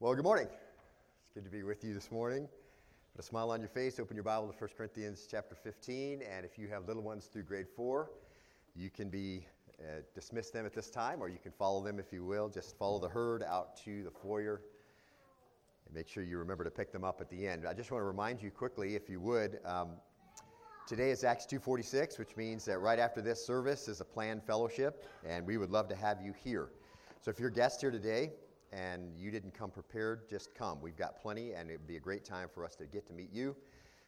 Well, good morning. It's good to be with you this morning. Put a smile on your face. Open your Bible to 1 Corinthians chapter 15. And if you have little ones through grade 4, you can be uh, dismiss them at this time, or you can follow them if you will. Just follow the herd out to the foyer. And make sure you remember to pick them up at the end. I just want to remind you quickly, if you would, um, today is Acts 2:46, which means that right after this service is a planned fellowship, and we would love to have you here. So if you're a guest here today, and you didn't come prepared, just come. We've got plenty, and it'd be a great time for us to get to meet you,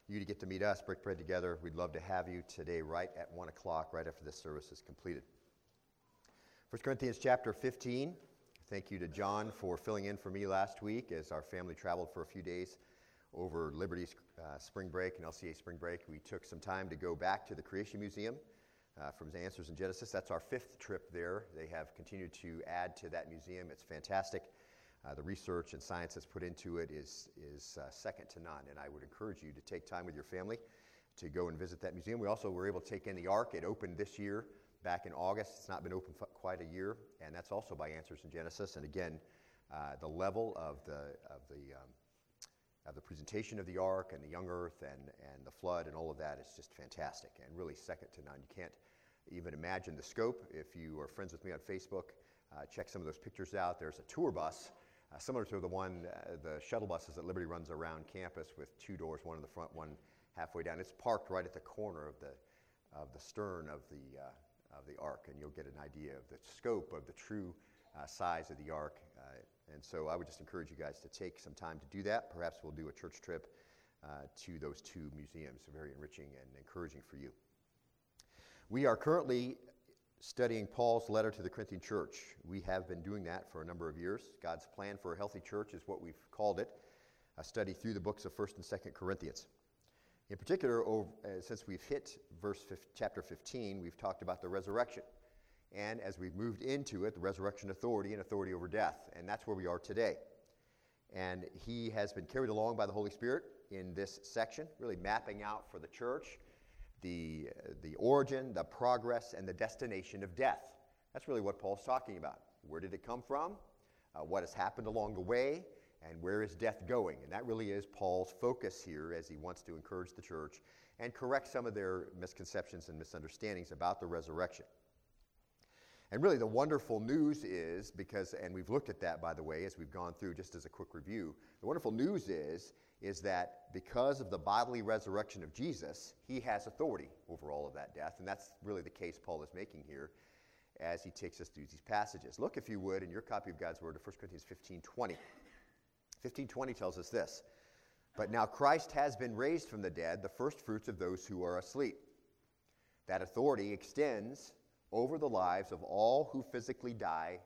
you to get to meet us, break bread together. We'd love to have you today, right at 1 o'clock, right after this service is completed. 1 Corinthians chapter 15. Thank you to John for filling in for me last week as our family traveled for a few days over Liberty's uh, spring break and LCA spring break. We took some time to go back to the Creation Museum uh, from Answers in Genesis. That's our fifth trip there. They have continued to add to that museum. It's fantastic. Uh, the research and science that's put into it is, is uh, second to none, and I would encourage you to take time with your family to go and visit that museum. We also were able to take in the Ark. It opened this year, back in August. It's not been open for quite a year, and that's also by Answers in Genesis. And again, uh, the level of the, of the um, of the presentation of the ark and the young earth and, and the flood and all of that is just fantastic and really second to none. You can't even imagine the scope. If you are friends with me on Facebook, uh, check some of those pictures out. There's a tour bus, uh, similar to the one, uh, the shuttle buses that Liberty runs around campus with two doors, one in the front, one halfway down. It's parked right at the corner of the, of the stern of the, uh, of the ark, and you'll get an idea of the scope of the true uh, size of the ark. Uh, and so I would just encourage you guys to take some time to do that. Perhaps we'll do a church trip to those two museums. very enriching and encouraging for you. We are currently studying Paul's letter to the Corinthian church. We have been doing that for a number of years. God's plan for a healthy church is what we've called it a study through the books of 1st and 2nd Corinthians. In particular, over, uh, since we've hit verse 15, chapter 15, we've talked about the resurrection. And as we've moved into it, the resurrection authority and authority over death. And that's where we are today. And he has been carried along by the Holy Spirit in this section, really mapping out for the church the, the origin, the progress, and the destination of death. That's really what Paul's talking about. Where did it come from? Uh, what has happened along the way? And where is death going? And that really is Paul's focus here as he wants to encourage the church and correct some of their misconceptions and misunderstandings about the resurrection. And really, the wonderful news is because, and we've looked at that by the way as we've gone through, just as a quick review. The wonderful news is is that because of the bodily resurrection of Jesus, he has authority over all of that death. And that's really the case Paul is making here as he takes us through these passages. Look, if you would, in your copy of God's Word to 1 Corinthians 15 20. 15 20 tells us this But now Christ has been raised from the dead, the first fruits of those who are asleep. That authority extends over the lives of all who physically die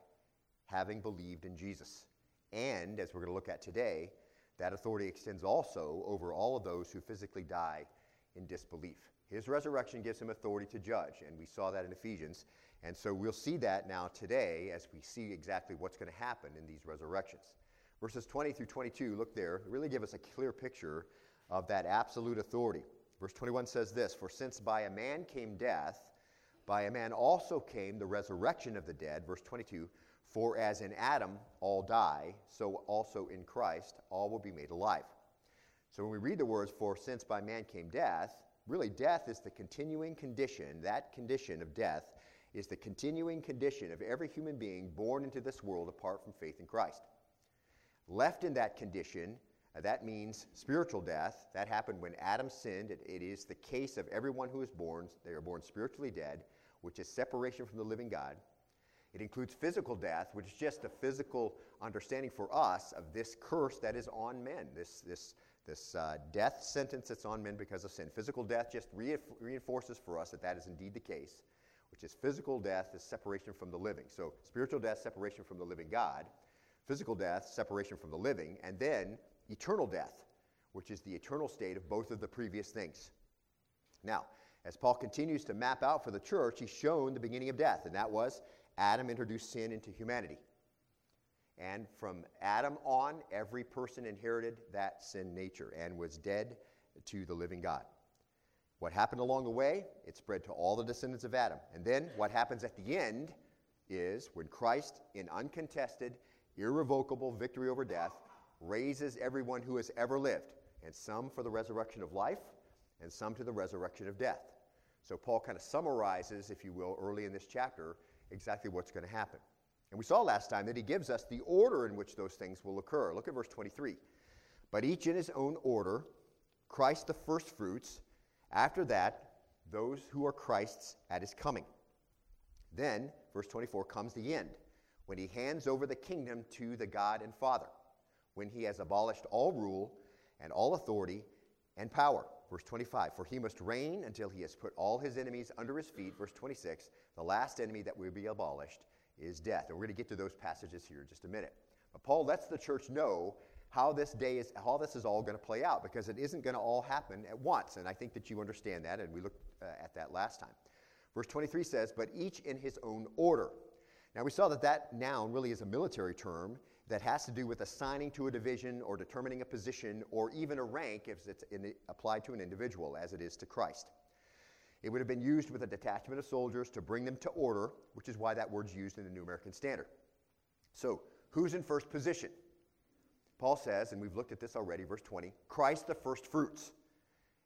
having believed in Jesus. And, as we're going to look at today, that authority extends also over all of those who physically die in disbelief. His resurrection gives him authority to judge, and we saw that in Ephesians. And so we'll see that now today as we see exactly what's going to happen in these resurrections. Verses 20 through 22, look there, really give us a clear picture of that absolute authority. Verse 21 says this For since by a man came death, by a man also came the resurrection of the dead. Verse 22 for as in Adam all die, so also in Christ all will be made alive. So when we read the words, for since by man came death, really death is the continuing condition, that condition of death is the continuing condition of every human being born into this world apart from faith in Christ. Left in that condition, that means spiritual death. That happened when Adam sinned. It, it is the case of everyone who is born. They are born spiritually dead, which is separation from the living God. It includes physical death, which is just a physical understanding for us of this curse that is on men, this, this, this uh, death sentence that's on men because of sin. Physical death just re- reinforces for us that that is indeed the case, which is physical death is separation from the living. So, spiritual death, separation from the living God, physical death, separation from the living, and then eternal death, which is the eternal state of both of the previous things. Now, as Paul continues to map out for the church, he's shown the beginning of death, and that was Adam introduced sin into humanity. And from Adam on, every person inherited that sin nature and was dead to the living God. What happened along the way? It spread to all the descendants of Adam. And then what happens at the end is when Christ, in uncontested, irrevocable victory over death, raises everyone who has ever lived, and some for the resurrection of life, and some to the resurrection of death. So Paul kind of summarizes, if you will, early in this chapter, exactly what's going to happen. And we saw last time that he gives us the order in which those things will occur. Look at verse 23. But each in his own order, Christ the firstfruits, after that, those who are Christ's at his coming. Then, verse 24, comes the end, when he hands over the kingdom to the God and Father, when he has abolished all rule and all authority and power. Verse 25, for he must reign until he has put all his enemies under his feet. Verse 26, the last enemy that will be abolished is death. And we're going to get to those passages here in just a minute. But Paul lets the church know how this day is, how this is all going to play out because it isn't going to all happen at once. And I think that you understand that, and we looked uh, at that last time. Verse 23 says, but each in his own order. Now we saw that that noun really is a military term that has to do with assigning to a division or determining a position or even a rank if it's applied to an individual, as it is to Christ. It would have been used with a detachment of soldiers to bring them to order, which is why that word's used in the New American Standard. So, who's in first position? Paul says, and we've looked at this already, verse 20, Christ the first fruits.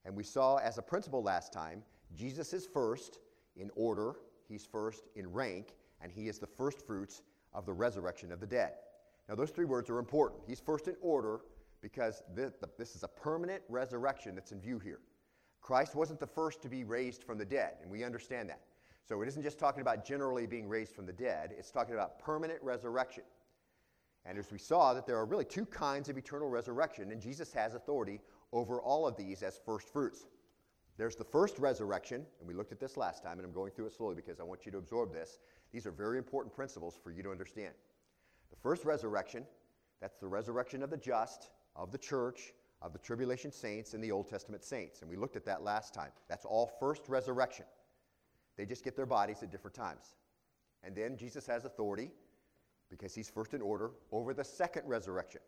And we saw as a principle last time, Jesus is first in order, he's first in rank, and he is the first fruits of the resurrection of the dead. Now, those three words are important. He's first in order because this, is a permanent resurrection that's in view here. Christ wasn't the first to be raised from the dead, and we understand that. So it isn't just talking about generally being raised from the dead, it's talking about permanent resurrection. And as we saw, that there are really two kinds of eternal resurrection, and Jesus has authority over all of these as first fruits. There's the first resurrection, and we looked at this last time, and I'm going through it slowly because I want you to absorb this. These are very important principles for you to understand. The first resurrection, that's the resurrection of the just, of the church, of the tribulation saints, and the Old Testament saints. And we looked at that last time. That's all first resurrection. They just get their bodies at different times. And then Jesus has authority, because he's first in order, over the second resurrection.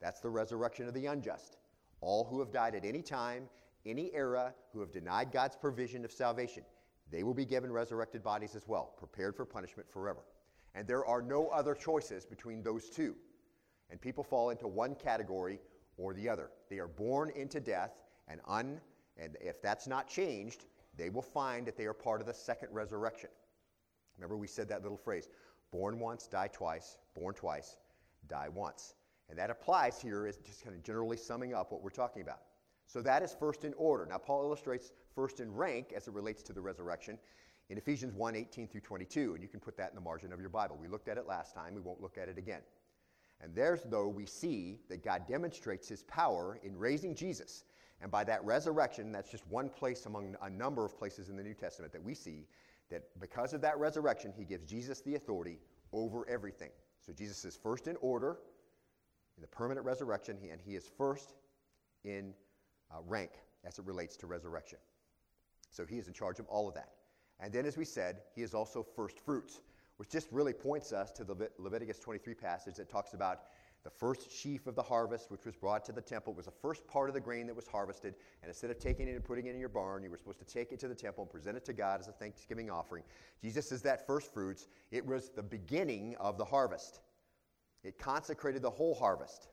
That's the resurrection of the unjust. All who have died at any time, any era, who have denied God's provision of salvation, they will be given resurrected bodies as well, prepared for punishment forever. And there are no other choices between those two. And people fall into one category or the other. They are born into death, and, un, and if that's not changed, they will find that they are part of the second resurrection. Remember, we said that little phrase born once, die twice, born twice, die once. And that applies here as just kind of generally summing up what we're talking about. So that is first in order. Now, Paul illustrates first in rank as it relates to the resurrection in Ephesians 1 18 through 22, and you can put that in the margin of your Bible. We looked at it last time, we won't look at it again. And there's, though, we see that God demonstrates his power in raising Jesus. And by that resurrection, that's just one place among a number of places in the New Testament that we see that because of that resurrection, he gives Jesus the authority over everything. So Jesus is first in order in the permanent resurrection, and he is first in uh, rank as it relates to resurrection. So he is in charge of all of that. And then, as we said, he is also first fruits, which just really points us to the Le- Leviticus 23 passage that talks about the first sheaf of the harvest, which was brought to the temple, was the first part of the grain that was harvested. And instead of taking it and putting it in your barn, you were supposed to take it to the temple and present it to God as a thanksgiving offering. Jesus is that first fruits. It was the beginning of the harvest, it consecrated the whole harvest.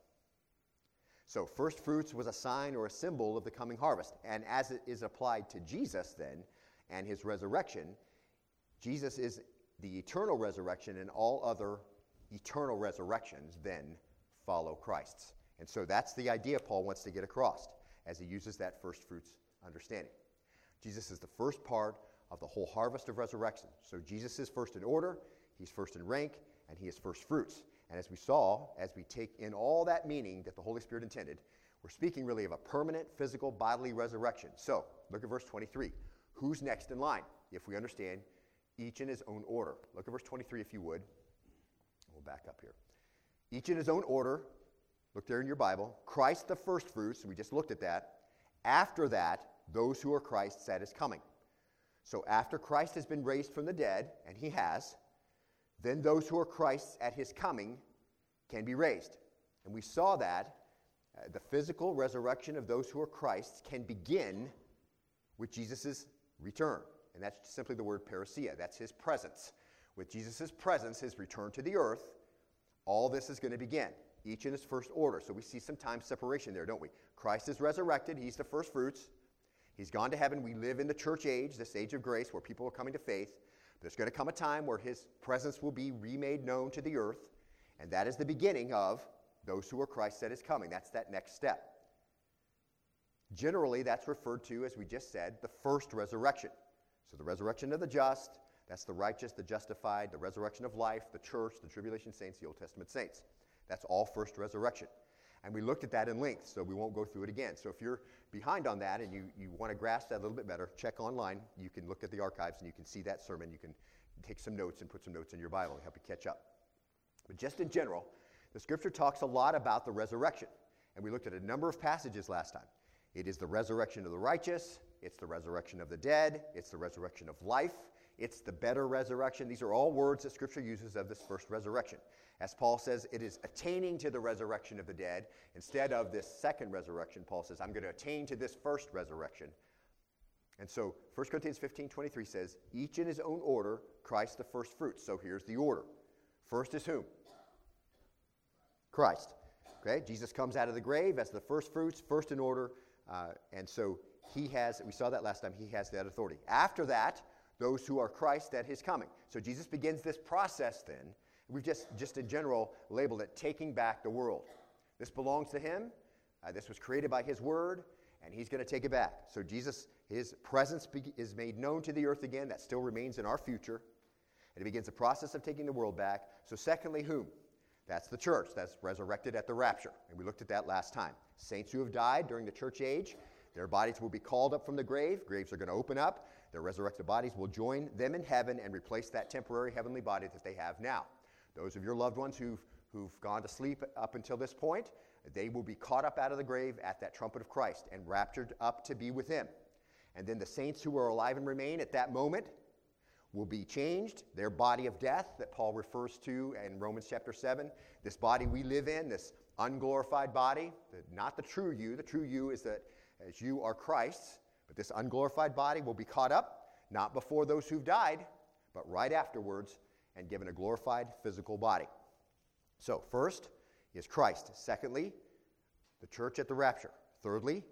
So, first fruits was a sign or a symbol of the coming harvest. And as it is applied to Jesus, then, and his resurrection, Jesus is the eternal resurrection, and all other eternal resurrections then follow Christ's. And so that's the idea Paul wants to get across as he uses that first fruits understanding. Jesus is the first part of the whole harvest of resurrection. So Jesus is first in order, he's first in rank, and he is first fruits. And as we saw, as we take in all that meaning that the Holy Spirit intended, we're speaking really of a permanent physical bodily resurrection. So look at verse 23. Who's next in line? If we understand each in his own order. Look at verse 23 if you would. We'll back up here. Each in his own order. Look there in your Bible. Christ the first fruits. We just looked at that. After that, those who are Christ's at his coming. So after Christ has been raised from the dead, and he has, then those who are Christ's at his coming can be raised. And we saw that uh, the physical resurrection of those who are Christ's can begin with Jesus' return. And that's simply the word parousia. That's his presence. With Jesus' presence, his return to the earth, all this is going to begin. each in his first order. So we see some time separation there, don't we? Christ is resurrected, he's the first fruits. He's gone to heaven. We live in the church age, this age of grace where people are coming to faith. There's going to come a time where his presence will be remade known to the earth, and that is the beginning of those who are Christ that is coming. That's that next step. Generally, that's referred to, as we just said, the first resurrection. So the resurrection of the just, that's the righteous, the justified, the resurrection of life, the church, the tribulation saints, the Old Testament saints. That's all first resurrection. And we looked at that in length, so we won't go through it again. So if you're behind on that and you, you want to grasp that a little bit better, check online. You can look at the archives and you can see that sermon. You can take some notes and put some notes in your Bible and help you catch up. But just in general, the scripture talks a lot about the resurrection. And we looked at a number of passages last time. It is the resurrection of the righteous, it's the resurrection of the dead, it's the resurrection of life, it's the better resurrection. These are all words that Scripture uses of this first resurrection. As Paul says, it is attaining to the resurrection of the dead. Instead of this second resurrection, Paul says, I'm going to attain to this first resurrection. And so 1 Corinthians 15 23 says, Each in his own order, Christ the first fruits. So here's the order. First is whom? Christ. Okay, Jesus comes out of the grave as the first fruits, first in order. Uh, and so he has, we saw that last time, he has that authority. After that, those who are Christ at his coming. So Jesus begins this process then We've just, just in general labeled it taking back the world. This belongs to him. Uh, this was created by his word, and he's going to take it back. So Jesus, his presence be- is made known to the earth again. That still remains in our future. And he begins the process of taking the world back. So, secondly, whom? That's the church that's resurrected at the rapture. And we looked at that last time. Saints who have died during the church age, their bodies will be called up from the grave. Graves are going to open up. Their resurrected bodies will join them in heaven and replace that temporary heavenly body that they have now. Those of your loved ones who've, who've gone to sleep up until this point, they will be caught up out of the grave at that trumpet of Christ and raptured up to be with Him. And then the saints who are alive and remain at that moment will be changed. Their body of death that Paul refers to in Romans chapter 7, this body we live in, this unglorified body, not the true you. The true you is that as you are Christ's, but this unglorified body will be caught up, not before those who've died, but right afterwards and given a glorified physical body. So, first is Christ. Secondly, the church at the rapture. Thirdly,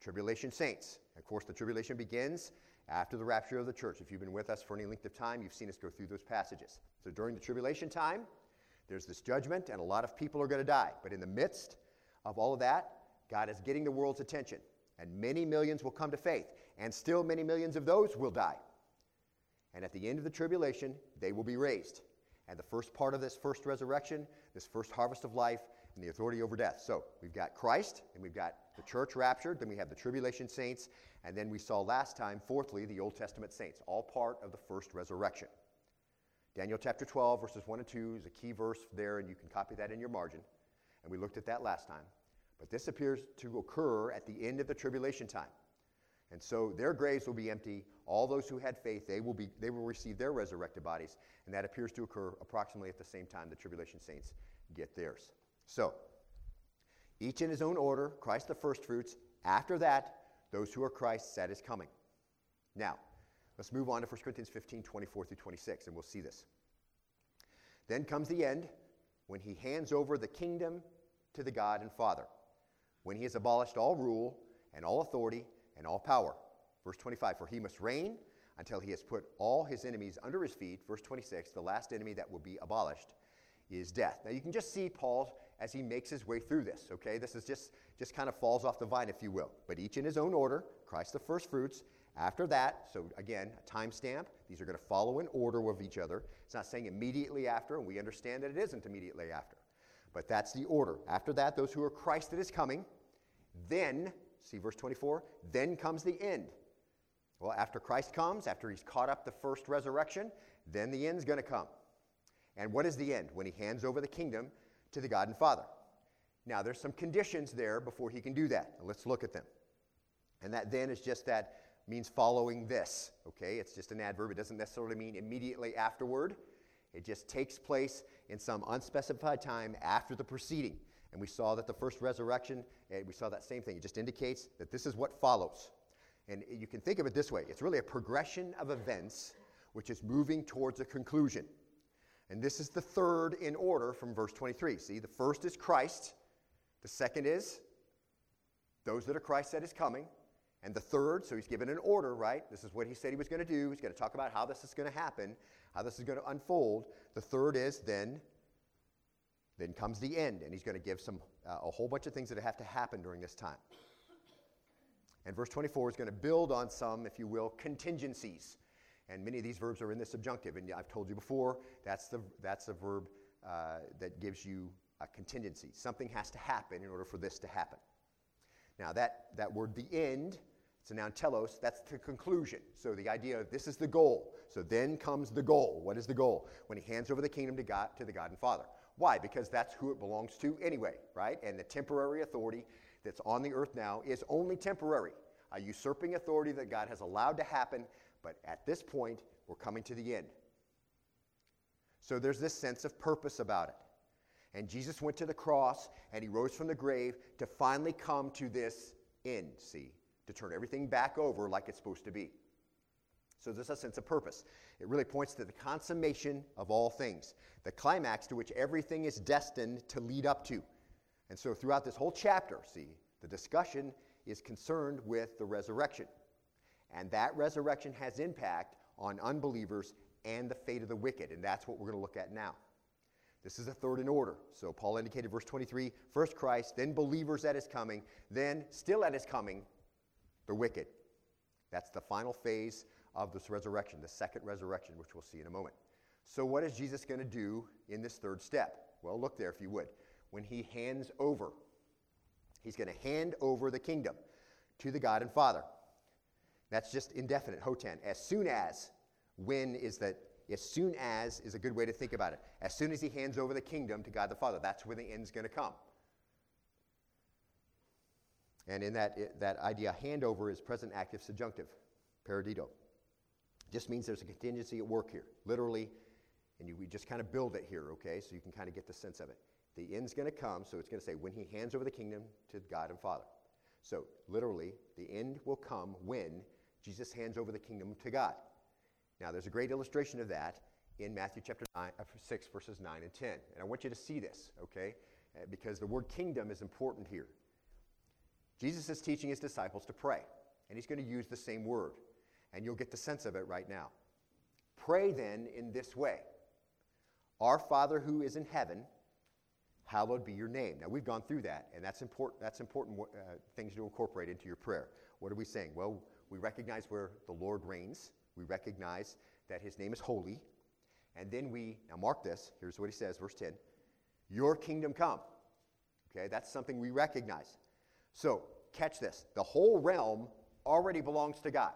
tribulation saints. Of course, the tribulation begins after the rapture of the church. If you've been with us for any length of time, you've seen us go through those passages. So, during the tribulation time, there's this judgment, and a lot of people are going to die. But in the midst of all of that, God is getting the world's attention, and many millions will come to faith, and still many millions of those will die. And at the end of the tribulation, they will be raised. And the first part of this first resurrection, this first harvest of life, and the authority over death. So we've got Christ, and we've got the church raptured, then we have the tribulation saints, and then we saw last time, fourthly, the Old Testament saints, all part of the first resurrection. Daniel chapter 12, verses 1 and 2 is a key verse there, and you can copy that in your margin. And we looked at that last time. But this appears to occur at the end of the tribulation time. And so their graves will be empty. All those who had faith, they will, be, they will receive their resurrected bodies. And that appears to occur approximately at the same time the tribulation saints get theirs. So, each in his own order, Christ the firstfruits. After that, those who are Christ's at his coming. Now, let's move on to 1 Corinthians 15 24 through 26, and we'll see this. Then comes the end when he hands over the kingdom to the God and Father, when he has abolished all rule and all authority and all power. Verse 25, for he must reign until he has put all his enemies under his feet. Verse 26, the last enemy that will be abolished is death. Now you can just see Paul as he makes his way through this, okay? This is just, just kind of falls off the vine, if you will. But each in his own order, Christ the first fruits. After that, so again, a timestamp, these are going to follow in order of each other. It's not saying immediately after, and we understand that it isn't immediately after. But that's the order. After that, those who are Christ that is coming, then See verse 24? Then comes the end. Well, after Christ comes, after he's caught up the first resurrection, then the end's going to come. And what is the end? When he hands over the kingdom to the God and Father. Now, there's some conditions there before he can do that. Let's look at them. And that then is just that means following this. Okay? It's just an adverb. It doesn't necessarily mean immediately afterward. It just takes place in some unspecified time after the preceding. And we saw that the first resurrection, eh, we saw that same thing. It just indicates that this is what follows. And you can think of it this way it's really a progression of events which is moving towards a conclusion. And this is the third in order from verse 23. See, the first is Christ, the second is those that are Christ that is coming, and the third, so he's given an order, right? This is what he said he was going to do. He's going to talk about how this is going to happen, how this is going to unfold. The third is then then comes the end, and he's going to give some uh, a whole bunch of things that have to happen during this time. And verse 24 is going to build on some, if you will, contingencies. And many of these verbs are in the subjunctive. And I've told you before, that's the, that's the verb uh, that gives you a contingency. Something has to happen in order for this to happen. Now, that, that word, the end, it's now telos, that's the conclusion. So the idea of this is the goal. So then comes the goal. What is the goal? When he hands over the kingdom to God, to the God and Father. Why? Because that's who it belongs to anyway, right? And the temporary authority that's on the earth now is only temporary. A usurping authority that God has allowed to happen, but at this point, we're coming to the end. So there's this sense of purpose about it. And Jesus went to the cross and he rose from the grave to finally come to this end, see, to turn everything back over like it's supposed to be. So there's a sense of purpose. It really points to the consummation of all things, the climax to which everything is destined to lead up to. And so throughout this whole chapter, see, the discussion is concerned with the resurrection. And that resurrection has impact on unbelievers and the fate of the wicked. And that's what we're going to look at now. This is a third in order. So Paul indicated, verse 23 first Christ, then believers at his coming, then, still at his coming, the wicked. That's the final phase of this resurrection, the second resurrection, which we'll see in a moment. So, what is Jesus going to do in this third step? Well, look there if you would. When he hands over, he's going to hand over the kingdom to the God and Father. That's just indefinite, hotan. As soon as, when is that? As soon as is a good way to think about it. As soon as he hands over the kingdom to God the Father, that's when the end's going to come. And in that, that idea, handover is present active subjunctive, paradido. Just means there's a contingency at work here, literally, and you, we just kind of build it here, okay, so you can kind of get the sense of it. The end's going to come, so it's going to say, when he hands over the kingdom to God and Father. So, literally, the end will come when Jesus hands over the kingdom to God. Now, there's a great illustration of that in Matthew chapter nine, uh, 6, verses 9 and 10. And I want you to see this, okay? Uh, because the word kingdom is important here. Jesus is teaching his disciples to pray, and he's going to use the same word and you'll get the sense of it right now. Pray then in this way Our Father who is in heaven, hallowed be your name. Now, we've gone through that, and that's important, that's important uh, things to incorporate into your prayer. What are we saying? Well, we recognize where the Lord reigns, we recognize that his name is holy, and then we, now mark this, here's what he says, verse 10 Your kingdom come. Okay, that's something we recognize. So, catch this the whole realm already belongs to God.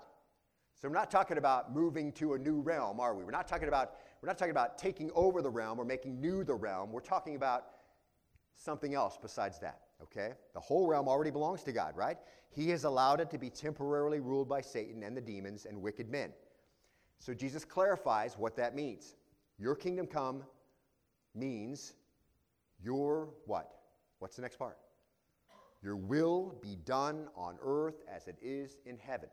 So we're not talking about moving to a new realm, are we? We're not talking about we're not talking about taking over the realm or making new the realm. We're talking about something else besides that, okay? The whole realm already belongs to God, right? He has allowed it to be temporarily ruled by Satan and the demons and wicked men. So Jesus clarifies what that means. Your kingdom come means your what? What's the next part? Your will be done on earth as it is in heaven.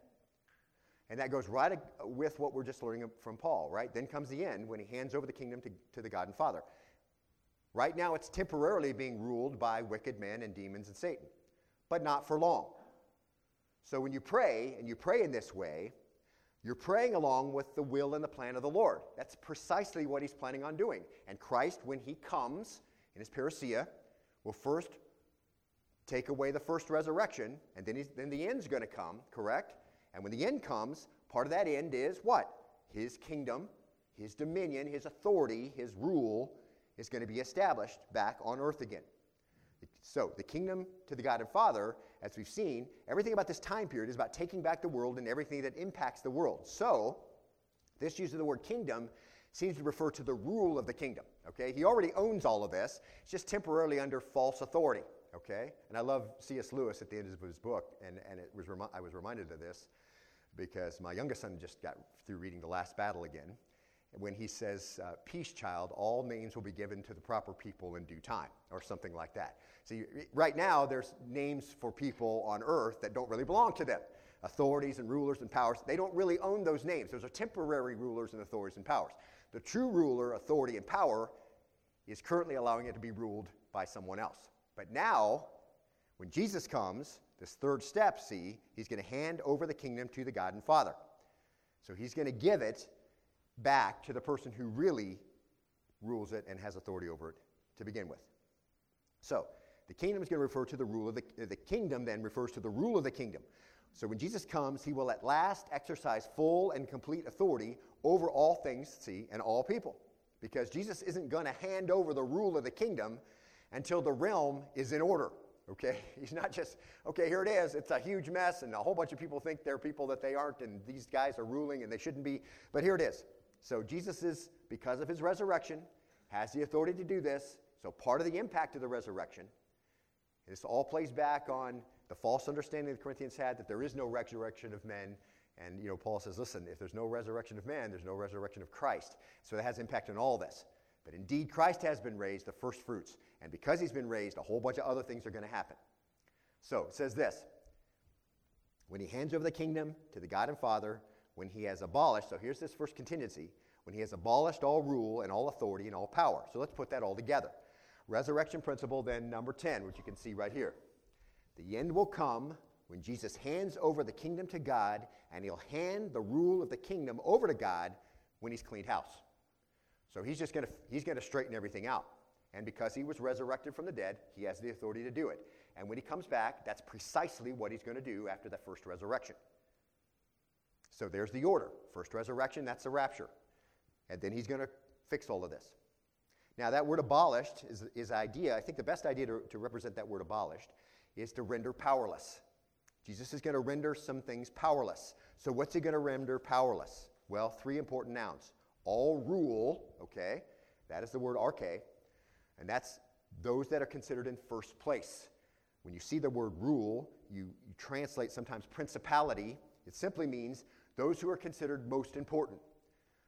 And that goes right with what we're just learning from Paul, right? Then comes the end when he hands over the kingdom to, to the God and Father. Right now, it's temporarily being ruled by wicked men and demons and Satan, but not for long. So when you pray, and you pray in this way, you're praying along with the will and the plan of the Lord. That's precisely what he's planning on doing. And Christ, when he comes in his parousia, will first take away the first resurrection, and then, then the end's going to come, correct? And when the end comes, part of that end is what? His kingdom, his dominion, his authority, his rule is going to be established back on earth again. So, the kingdom to the God and Father, as we've seen, everything about this time period is about taking back the world and everything that impacts the world. So, this use of the word kingdom seems to refer to the rule of the kingdom. Okay? He already owns all of this, it's just temporarily under false authority. Okay? And I love C.S. Lewis at the end of his book, and, and it was remi- I was reminded of this because my youngest son just got through reading The Last Battle again. When he says, uh, Peace, child, all names will be given to the proper people in due time, or something like that. See, right now, there's names for people on earth that don't really belong to them. Authorities and rulers and powers, they don't really own those names. Those are temporary rulers and authorities and powers. the true ruler, authority, and power is currently allowing it to be ruled by someone else. But now, when Jesus comes, this third step, see, he's going to hand over the kingdom to the God and Father. So he's going to give it back to the person who really rules it and has authority over it to begin with. So, the kingdom is going to refer to the rule of the, the kingdom, then refers to the rule of the kingdom. So when Jesus comes, he will at last exercise full and complete authority over all things, see, and all people. Because Jesus isn't going to hand over the rule of the kingdom until the realm is in order. Okay? He's not just, okay, here it is. It's a huge mess, and a whole bunch of people think they're people that they aren't, and these guys are ruling and they shouldn't be. But here it is. So Jesus is, because of his resurrection, has the authority to do this. So part of the impact of the resurrection, this all plays back on the false understanding the Corinthians had that there is no resurrection of men. And you know, Paul says, listen, if there's no resurrection of man, there's no resurrection of Christ. So that has impact on all this. But indeed, Christ has been raised, the first fruits. And because he's been raised, a whole bunch of other things are going to happen. So it says this when he hands over the kingdom to the God and Father, when he has abolished, so here's this first contingency, when he has abolished all rule and all authority and all power. So let's put that all together. Resurrection principle, then number 10, which you can see right here. The end will come when Jesus hands over the kingdom to God, and he'll hand the rule of the kingdom over to God when he's cleaned house. So he's just going to he's going to straighten everything out. And because he was resurrected from the dead, he has the authority to do it. And when he comes back, that's precisely what he's going to do after the first resurrection. So there's the order. First resurrection, that's the rapture. And then he's going to fix all of this. Now, that word abolished is, is idea. I think the best idea to, to represent that word abolished is to render powerless. Jesus is going to render some things powerless. So, what's he going to render powerless? Well, three important nouns. All rule, okay, that is the word arche, and that's those that are considered in first place. When you see the word rule, you, you translate sometimes principality. It simply means those who are considered most important.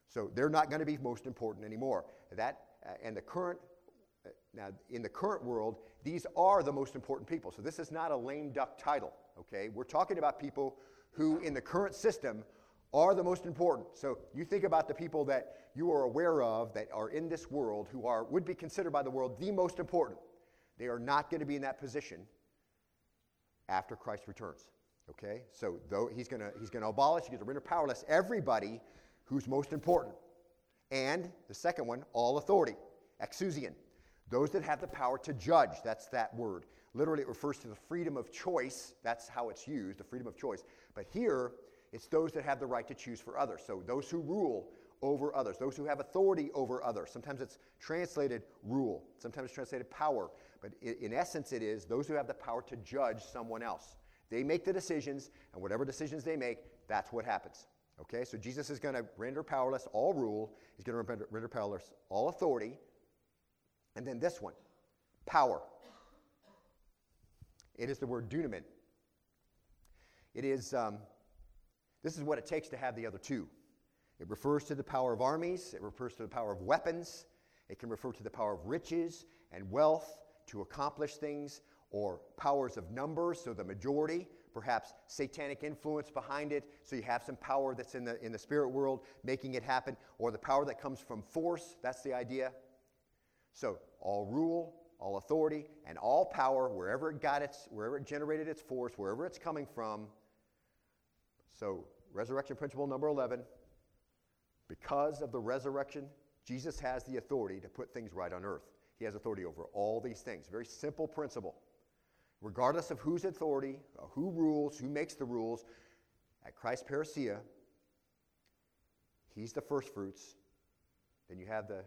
So they're not going to be most important anymore. That uh, and the current uh, now in the current world, these are the most important people. So this is not a lame duck title. Okay, we're talking about people who in the current system are the most important. So you think about the people that you are aware of that are in this world who are would be considered by the world the most important. They are not going to be in that position after Christ returns. Okay? So though he's going to he's going to abolish, he's going to render powerless everybody who's most important. And the second one, all authority, exousian. Those that have the power to judge, that's that word. Literally, it refers to the freedom of choice. That's how it's used, the freedom of choice. But here, it's those that have the right to choose for others. So those who rule over others, those who have authority over others. Sometimes it's translated rule, sometimes it's translated power. But in essence, it is those who have the power to judge someone else. They make the decisions, and whatever decisions they make, that's what happens. Okay, so Jesus is going to render powerless all rule, he's going to render, powerless all authority. And then this one power. It is the word dunamin. It is, um, this is what it takes to have the other two. It refers to the power of armies, it refers to the power of weapons, it can refer to the power of riches and wealth to accomplish things, or powers of numbers, so the majority, perhaps satanic influence behind it, so you have some power that's in the, in the spirit world making it happen, or the power that comes from force, that's the idea. So, all rule, all authority, and all power, wherever it got its, wherever it generated its force, wherever it's coming from. So, resurrection principle number 11 because of the resurrection, Jesus has the authority to put things right on earth. He has authority over all these things. Very simple principle regardless of whose authority, uh, who rules, who makes the rules, at Christ's parousia, he's the first fruits. Then you have the,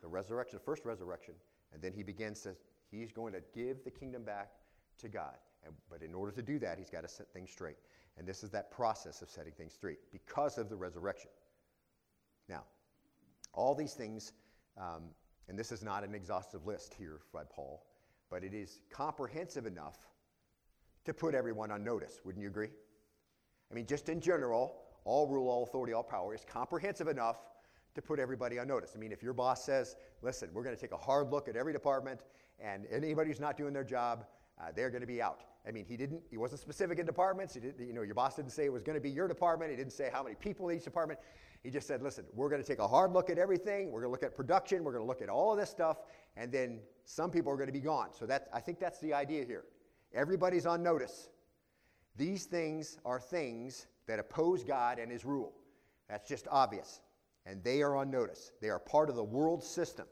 the resurrection, the first resurrection, and then he begins to, he's going to give the kingdom back to God. And, but in order to do that, he's got to set things straight. And this is that process of setting things straight because of the resurrection. Now, all these things, um, and this is not an exhaustive list here by Paul, but it is comprehensive enough to put everyone on notice. Wouldn't you agree? I mean, just in general, all rule, all authority, all power is comprehensive enough to put everybody on notice. I mean, if your boss says, listen, we're going to take a hard look at every department, and anybody who's not doing their job, uh, they're going to be out. I mean, he didn't, he wasn't specific in departments. He didn't, you know, your boss didn't say it was going to be your department. He didn't say how many people in each department. He just said, listen, we're going to take a hard look at everything. We're going to look at production. We're going to look at all of this stuff. And then some people are going to be gone. So that's, I think that's the idea here. Everybody's on notice. These things are things that oppose God and his rule. That's just obvious. And they are on notice. They are part of the world system.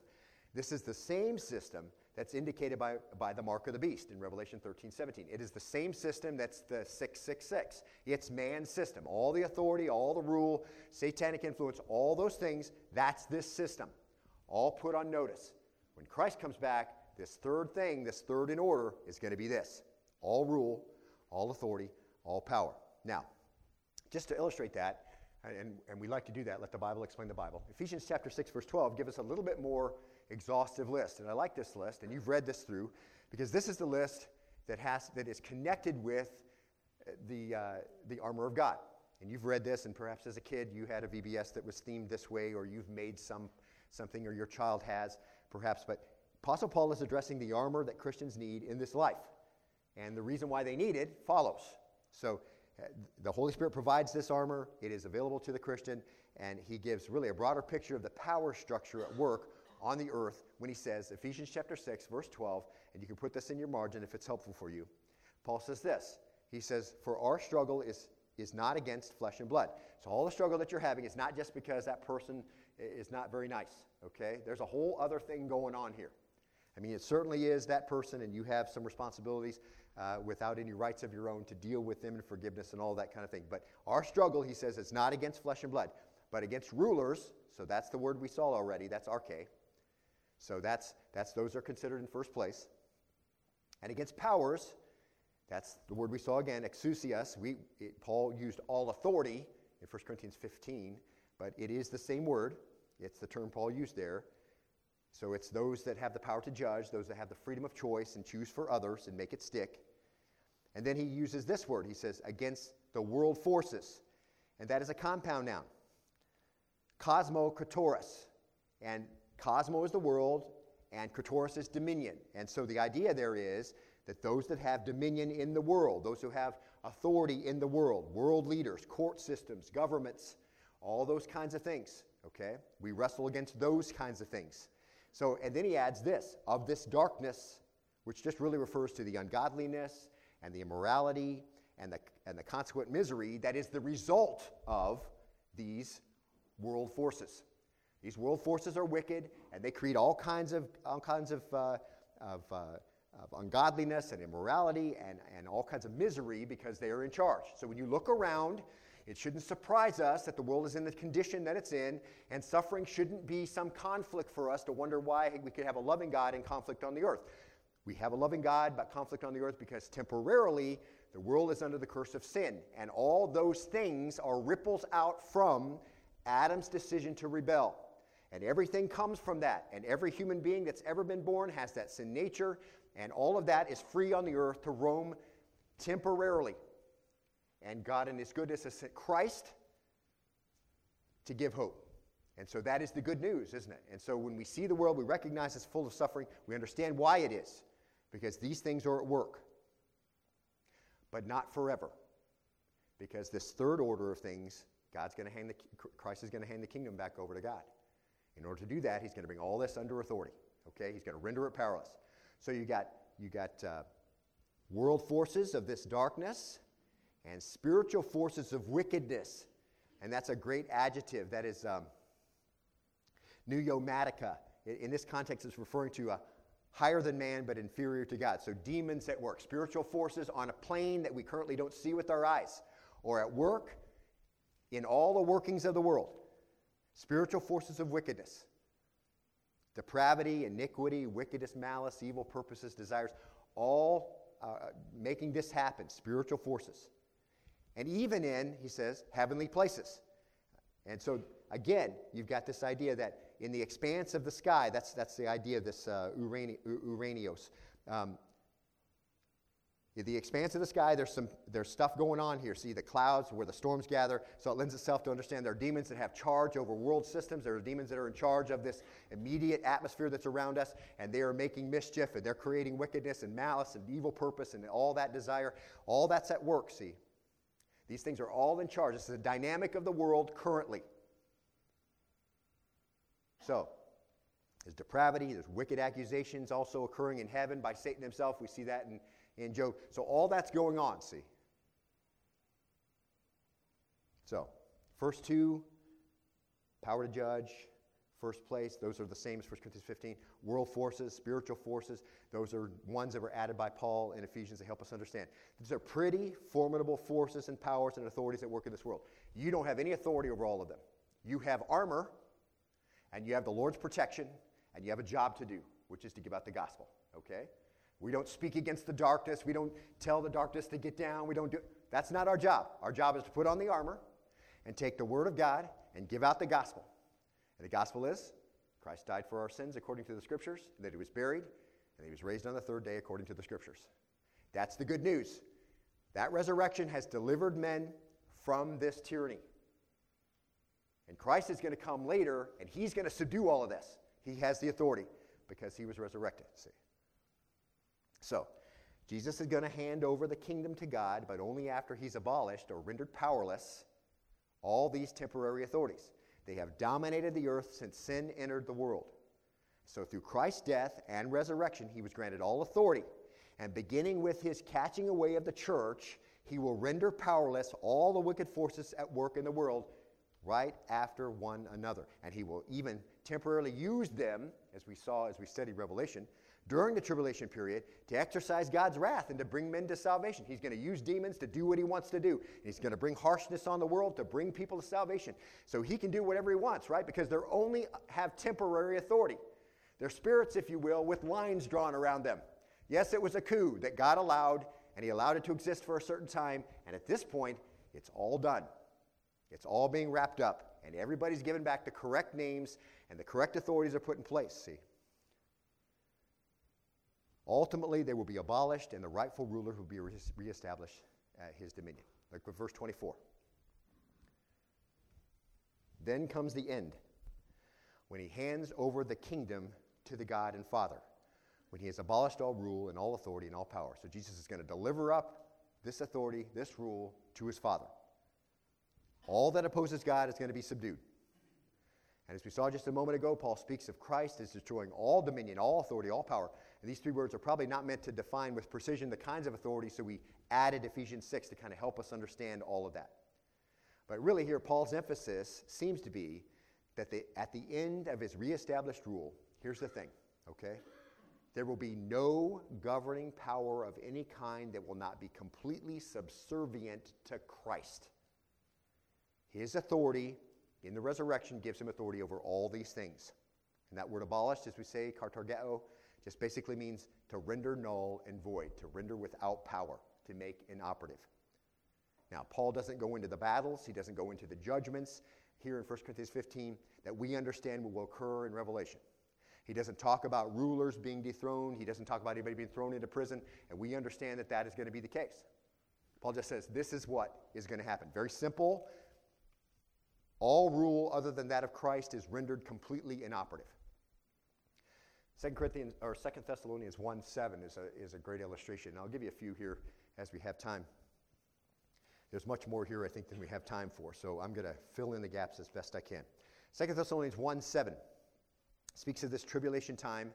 This is the same system that's indicated by, by the mark of the beast in Revelation 13, 17. It is the same system that's the 666. It's man's system. All the authority, all the rule, satanic influence, all those things, that's this system. All put on notice. When Christ comes back, this third thing, this third in order, is going to be this all rule, all authority, all power. Now, just to illustrate that, and, and we like to do that, let the Bible explain the Bible. Ephesians chapter 6, verse 12 give us a little bit more exhaustive list. And I like this list, and you've read this through, because this is the list that, has, that is connected with uh, the, uh, the armor of God. And you've read this, and perhaps as a kid you had a VBS that was themed this way, or you've made some, something, or your child has, perhaps. But Apostle Paul is addressing the armor that Christians need in this life. And the reason why they need it follows. So uh, the Holy Spirit provides this armor, it is available to the Christian, and he gives really a broader picture of the power structure at work on the earth when he says, Ephesians chapter 6, verse 12, and you can put this in your margin if it's helpful for you. Paul says this He says, For our struggle is, is not against flesh and blood. So all the struggle that you're having is not just because that person is not very nice, okay? There's a whole other thing going on here. I mean, it certainly is that person, and you have some responsibilities uh, without any rights of your own to deal with them and forgiveness and all that kind of thing. But our struggle, he says, is not against flesh and blood, but against rulers. So that's the word we saw already. That's arche. So that's, that's those are considered in first place. And against powers, that's the word we saw again, exousias. We, it, Paul used all authority in 1 Corinthians 15, but it is the same word. It's the term Paul used there. So it's those that have the power to judge, those that have the freedom of choice and choose for others and make it stick. And then he uses this word. He says, against the world forces. And that is a compound noun. Cosmo Katoris. And Cosmo is the world, and Kratos is dominion. And so the idea there is that those that have dominion in the world, those who have authority in the world, world leaders, court systems, governments, all those kinds of things, okay? We wrestle against those kinds of things. So, and then he adds this of this darkness, which just really refers to the ungodliness and the immorality and the, and the consequent misery that is the result of these world forces. These world forces are wicked, and they create all kinds of, all kinds of, uh, of, uh, of ungodliness and immorality and, and all kinds of misery because they are in charge. So when you look around, it shouldn't surprise us that the world is in the condition that it's in, and suffering shouldn't be some conflict for us to wonder why we could have a loving God and conflict on the earth. We have a loving God, but conflict on the earth because temporarily the world is under the curse of sin. And all those things are ripples out from Adam's decision to rebel. And everything comes from that. And every human being that's ever been born has that sin nature. And all of that is free on the earth to roam temporarily. And God, in His goodness, has sent Christ to give hope. And so that is the good news, isn't it? And so when we see the world, we recognize it's full of suffering. We understand why it is, because these things are at work. But not forever. Because this third order of things, God's going to hand the, Christ is going to hand the kingdom back over to God. In order to do that, he's going to bring all this under authority. Okay, he's going to render it powerless. So you got you got uh, world forces of this darkness and spiritual forces of wickedness, and that's a great adjective. That is um, pneumatica. In, in this context, it's referring to a higher than man but inferior to God. So demons at work, spiritual forces on a plane that we currently don't see with our eyes, or at work in all the workings of the world spiritual forces of wickedness depravity, iniquity, wickedness, malice, evil purposes, desires, all uh, making this happen, spiritual forces. And even in, he says, heavenly places. And so, again, you've got this idea that in the expanse of the sky, that's, that's the idea of this uh, urani, uranios. Um, the expanse of the sky, there's some there's stuff going on here. See the clouds where the storms gather. So it lends itself to understand there are demons that have charge over world systems. There are demons that are in charge of this immediate atmosphere that's around us, and they are making mischief and they're creating wickedness and malice and evil purpose and all that desire. All that's at work. See, these things are all in charge. This is the dynamic of the world currently. So, there's depravity, there's wicked accusations also occurring in heaven by Satan himself. We see that in in Job. So all that's going on, see. So, first two, power to judge, first place, those are the same as 1 Corinthians 15. World forces, spiritual forces, those are ones that were added by Paul in Ephesians to help us understand. These are pretty formidable forces and powers and authorities that work in this world. You don't have any authority over all of them. You have armor, and you have the Lord's protection, and you have a job to do, which is to give out the gospel, okay? We don't speak against the darkness. We don't tell the darkness to get down. We don't do That's not our job. Our job is to put on the armor and take the word of God and give out the gospel. And the gospel is Christ died for our sins according to the scriptures, and that he was buried, and he was raised on the third day according to the scriptures. That's the good news. That resurrection has delivered men from this tyranny. And Christ is going to come later, and he's going to subdue all of this. He has the authority because he was resurrected. See? So, Jesus is going to hand over the kingdom to God, but only after he's abolished or rendered powerless all these temporary authorities. They have dominated the earth since sin entered the world. So, through Christ's death and resurrection, he was granted all authority. And beginning with his catching away of the church, he will render powerless all the wicked forces at work in the world right after one another. And he will even temporarily use them, as we saw as we studied Revelation, during the tribulation period to exercise God's wrath and to bring men to salvation. He's going to use demons to do what he wants to do. He's going to bring harshness on the world to bring people to salvation. So he can do whatever he wants, right? Because they only have temporary authority. They're spirits, if you will, with lines drawn around them. Yes, it was a coup that God allowed, and he allowed it to exist for a certain time. And at this point, it's all done. It's all being wrapped up, and everybody's given back the correct names, and the correct authorities are put in place. See? Ultimately, they will be abolished, and the rightful ruler will be re- reestablished at his dominion. At verse 24. Then comes the end, when he hands over the kingdom to the God and Father, when he has abolished all rule and all authority and all power. So Jesus is going to deliver up this authority, this rule, to his Father. All that opposes God is going to be subdued. And as we saw just a moment ago, Paul speaks of Christ as destroying all dominion, all authority, all power. These three words are probably not meant to define with precision the kinds of authority, so we added Ephesians 6 to kind of help us understand all of that. But really, here, Paul's emphasis seems to be that the, at the end of his reestablished rule, here's the thing, okay? There will be no governing power of any kind that will not be completely subservient to Christ. His authority in the resurrection gives him authority over all these things. And that word abolished, as we say, katargeo, just basically means to render null and void, to render without power, to make inoperative. Now, Paul doesn't go into the battles, he doesn't go into the judgments here in 1 Corinthians 15 that we understand will occur in Revelation. He doesn't talk about rulers being dethroned, he doesn't talk about anybody being thrown into prison, and we understand that that is going to be the case. Paul just says this is what is going to happen. Very simple, all rule other than that of Christ is rendered completely inoperative. 2 Corinthians or 2 Thessalonians 1 7 is a, is a great illustration. And I'll give you a few here as we have time. There's much more here, I think, than we have time for, so I'm going to fill in the gaps as best I can. 2 Thessalonians 1 7 speaks of this tribulation time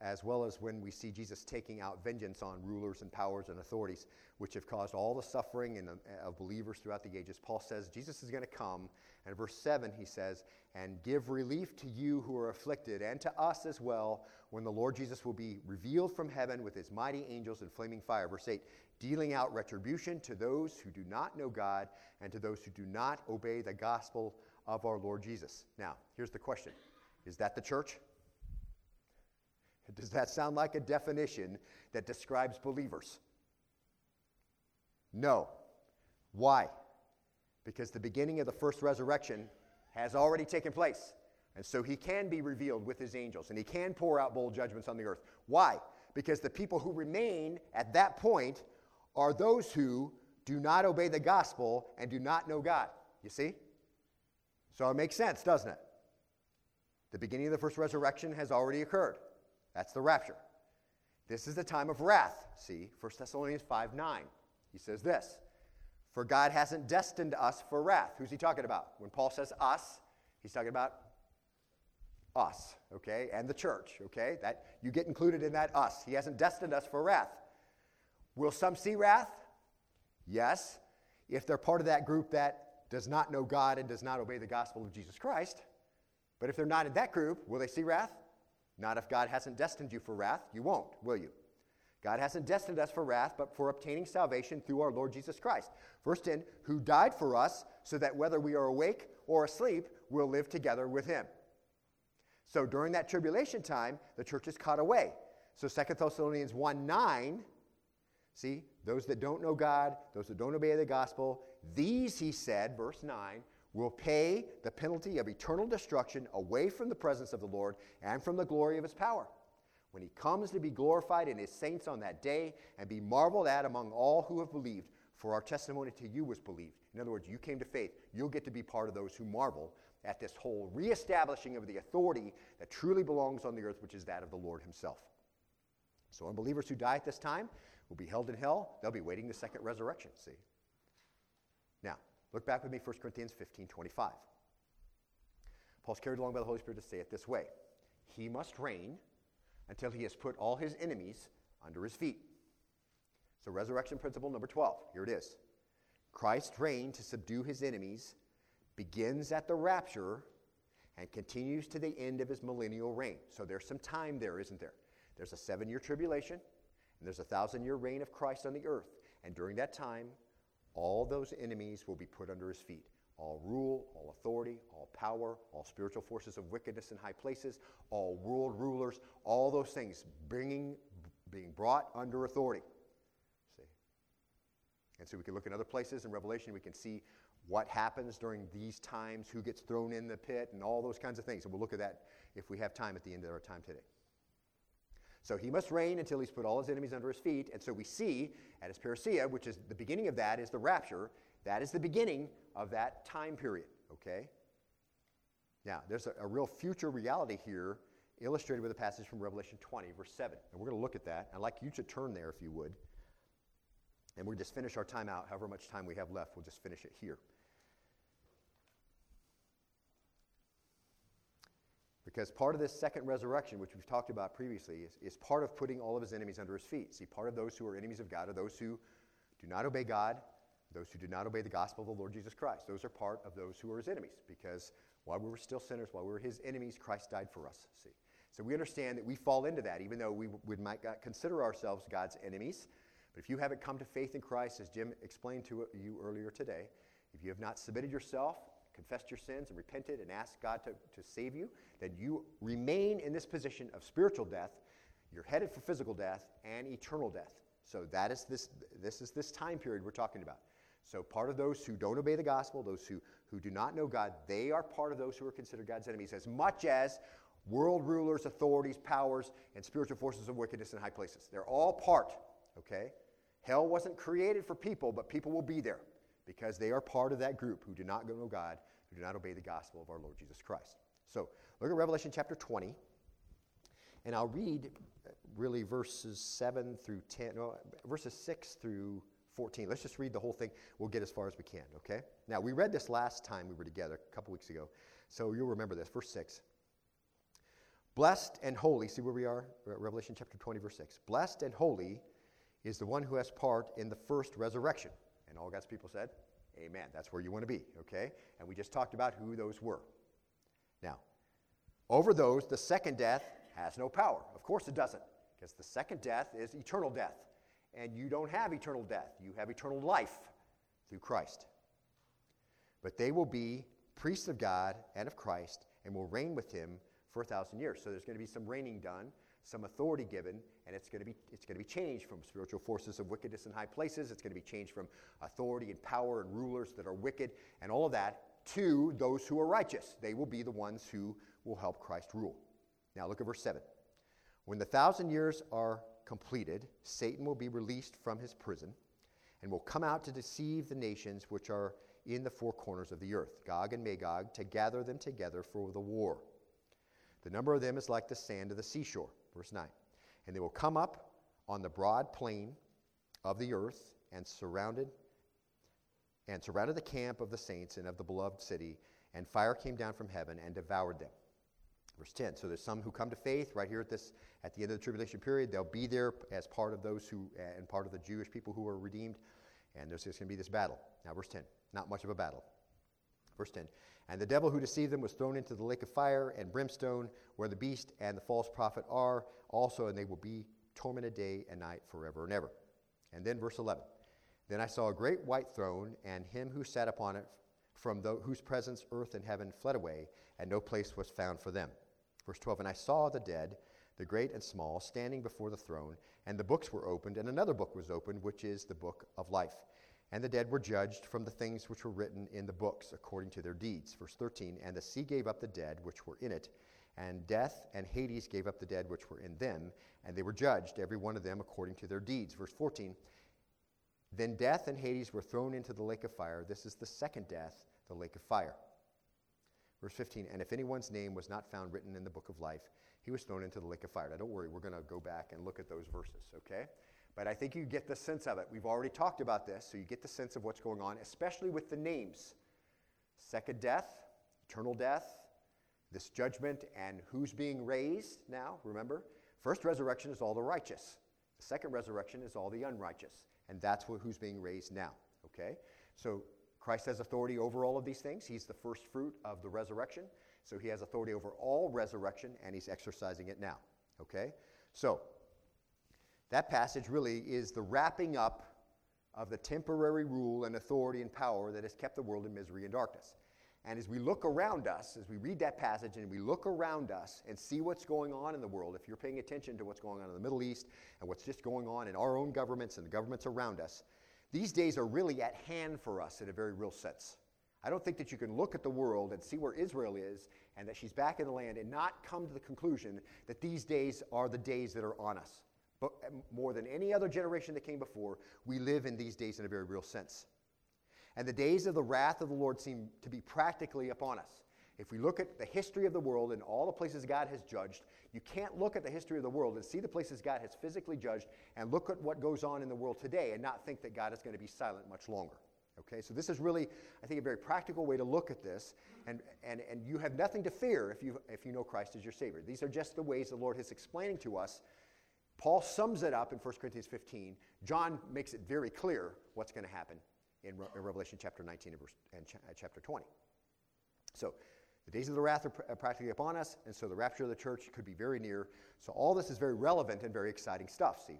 as well as when we see Jesus taking out vengeance on rulers and powers and authorities, which have caused all the suffering in, of believers throughout the ages. Paul says Jesus is going to come, and verse 7 he says, and give relief to you who are afflicted, and to us as well, when the Lord Jesus will be revealed from heaven with his mighty angels in flaming fire. Verse 8, dealing out retribution to those who do not know God and to those who do not obey the gospel of our Lord Jesus. Now, here's the question Is that the church? Does that sound like a definition that describes believers? No. Why? Because the beginning of the first resurrection has already taken place. And so he can be revealed with his angels and he can pour out bold judgments on the earth. Why? Because the people who remain at that point are those who do not obey the gospel and do not know God. You see? So it makes sense, doesn't it? The beginning of the first resurrection has already occurred. That's the rapture. This is the time of wrath. See, 1 Thessalonians 5 9. He says this For God hasn't destined us for wrath. Who's he talking about? When Paul says us, he's talking about us, okay, and the church, okay? That you get included in that us. He hasn't destined us for wrath. Will some see wrath? Yes, if they're part of that group that does not know God and does not obey the gospel of Jesus Christ. But if they're not in that group, will they see wrath? Not if God hasn't destined you for wrath. You won't, will you? God hasn't destined us for wrath, but for obtaining salvation through our Lord Jesus Christ. Verse 10, who died for us, so that whether we are awake or asleep, we'll live together with him. So during that tribulation time, the church is caught away. So 2 Thessalonians 1 9, see, those that don't know God, those that don't obey the gospel, these, he said, verse 9, will pay the penalty of eternal destruction away from the presence of the Lord and from the glory of his power. When he comes to be glorified in his saints on that day and be marveled at among all who have believed, for our testimony to you was believed. In other words, you came to faith. You'll get to be part of those who marvel at this whole reestablishing of the authority that truly belongs on the earth, which is that of the Lord himself. So, unbelievers who die at this time will be held in hell. They'll be waiting the second resurrection, see? Now, look back with me, 1 Corinthians 15 25. Paul's carried along by the Holy Spirit to say it this way He must reign until he has put all his enemies under his feet. So, resurrection principle number 12. Here it is Christ's reign to subdue his enemies begins at the rapture and continues to the end of his millennial reign. So, there's some time there, isn't there? There's a seven year tribulation, and there's a thousand year reign of Christ on the earth. And during that time, all those enemies will be put under his feet. All rule, all authority, all power, all spiritual forces of wickedness in high places, all world rulers, all those things bringing, being brought under authority. See? And so we can look in other places in Revelation, we can see what happens during these times, who gets thrown in the pit, and all those kinds of things. And we'll look at that if we have time at the end of our time today. So he must reign until he's put all his enemies under his feet. And so we see at his parousia, which is the beginning of that, is the rapture. That is the beginning of that time period, okay? Now, there's a, a real future reality here illustrated with a passage from Revelation 20, verse 7. And we're going to look at that. I'd like you to turn there if you would. And we'll just finish our time out, however much time we have left, we'll just finish it here. Because part of this second resurrection, which we've talked about previously, is, is part of putting all of his enemies under his feet. See, part of those who are enemies of God are those who do not obey God, those who do not obey the gospel of the Lord Jesus Christ. Those are part of those who are his enemies. Because while we were still sinners, while we were his enemies, Christ died for us. See? So we understand that we fall into that, even though we, we might consider ourselves God's enemies. But if you haven't come to faith in Christ, as Jim explained to you earlier today, if you have not submitted yourself confessed your sins and repented and asked God to, to save you, then you remain in this position of spiritual death. You're headed for physical death and eternal death. So that is this, this is this time period we're talking about. So part of those who don't obey the gospel, those who, who do not know God, they are part of those who are considered God's enemies, as much as world rulers, authorities, powers, and spiritual forces of wickedness in high places. They're all part, okay? Hell wasn't created for people, but people will be there because they are part of that group who do not know God, who do not obey the gospel of our Lord Jesus Christ. So look at Revelation chapter 20, and I'll read uh, really verses 7 through 10, no, verses 6 through 14. Let's just read the whole thing. We'll get as far as we can, okay? Now, we read this last time we were together, a couple weeks ago, so you'll remember this. Verse 6. Blessed and holy, see where we are? Revelation chapter 20, verse 6. Blessed and holy is the one who has part in the first resurrection. And all God's people said, Amen. That's where you want to be, okay? And we just talked about who those were. Now, over those, the second death has no power. Of course it doesn't, because the second death is eternal death. And you don't have eternal death, you have eternal life through Christ. But they will be priests of God and of Christ and will reign with him for a thousand years. So there's going to be some reigning done, some authority given, and it's going to be it's going to be changed from spiritual forces of wickedness in high places. It's going to be changed from authority and power and rulers that are wicked and all of that to those who are righteous. They will be the ones who will help Christ rule. Now look at verse 7. When the thousand years are completed, Satan will be released from his prison and will come out to deceive the nations which are in the four corners of the earth, Gog and Magog, to gather them together for the war. The number of them is like the sand of the seashore. Verse 9. And they will come up on the broad plain of the earth and surrounded and surrounded the camp of the saints and of the beloved city, and fire came down from heaven and devoured them. Verse 10. So there's some who come to faith right here at this at the end of the tribulation period. They'll be there as part of those who and part of the Jewish people who are redeemed. And there's just going to be this battle. Now, verse 10. Not much of a battle. Verse 10. And the devil who deceived them was thrown into the lake of fire and brimstone, where the beast and the false prophet are also, and they will be tormented day and night forever and ever. And then verse 11. Then I saw a great white throne, and him who sat upon it, from the, whose presence earth and heaven fled away, and no place was found for them. Verse 12 And I saw the dead, the great and small, standing before the throne, and the books were opened, and another book was opened, which is the book of life. And the dead were judged from the things which were written in the books according to their deeds. Verse 13 And the sea gave up the dead which were in it, and death and Hades gave up the dead which were in them, and they were judged, every one of them according to their deeds. Verse 14 Then death and Hades were thrown into the lake of fire. This is the second death, the lake of fire. Verse 15 And if anyone's name was not found written in the book of life, he was thrown into the lake of fire. Now, don't worry, we're going to go back and look at those verses, okay? But I think you get the sense of it. We've already talked about this, so you get the sense of what's going on, especially with the names second death, eternal death, this judgment, and who's being raised now. Remember, first resurrection is all the righteous, the second resurrection is all the unrighteous. And that's who's being raised now. Okay? So Christ has authority over all of these things. He's the first fruit of the resurrection. So he has authority over all resurrection, and he's exercising it now. Okay? So, that passage really is the wrapping up of the temporary rule and authority and power that has kept the world in misery and darkness. And as we look around us, as we read that passage and we look around us and see what's going on in the world, if you're paying attention to what's going on in the Middle East and what's just going on in our own governments and the governments around us, these days are really at hand for us in a very real sense. I don't think that you can look at the world and see where Israel is and that she's back in the land and not come to the conclusion that these days are the days that are on us. But uh, more than any other generation that came before, we live in these days in a very real sense. And the days of the wrath of the Lord seem to be practically upon us. If we look at the history of the world and all the places God has judged, you can't look at the history of the world and see the places God has physically judged and look at what goes on in the world today and not think that God is going to be silent much longer. Okay, so this is really, I think, a very practical way to look at this, and, and, and you have nothing to fear if you, if you know Christ as your Savior. These are just the ways the Lord is explaining to us Paul sums it up in 1 Corinthians 15. John makes it very clear what's going to happen in, Re- in, Revelation chapter 19 and, verse, and ch- uh, chapter 20. So the days of the wrath are, pr- are practically upon us, and so the rapture of the church could be very near. So all this is very relevant and very exciting stuff, see?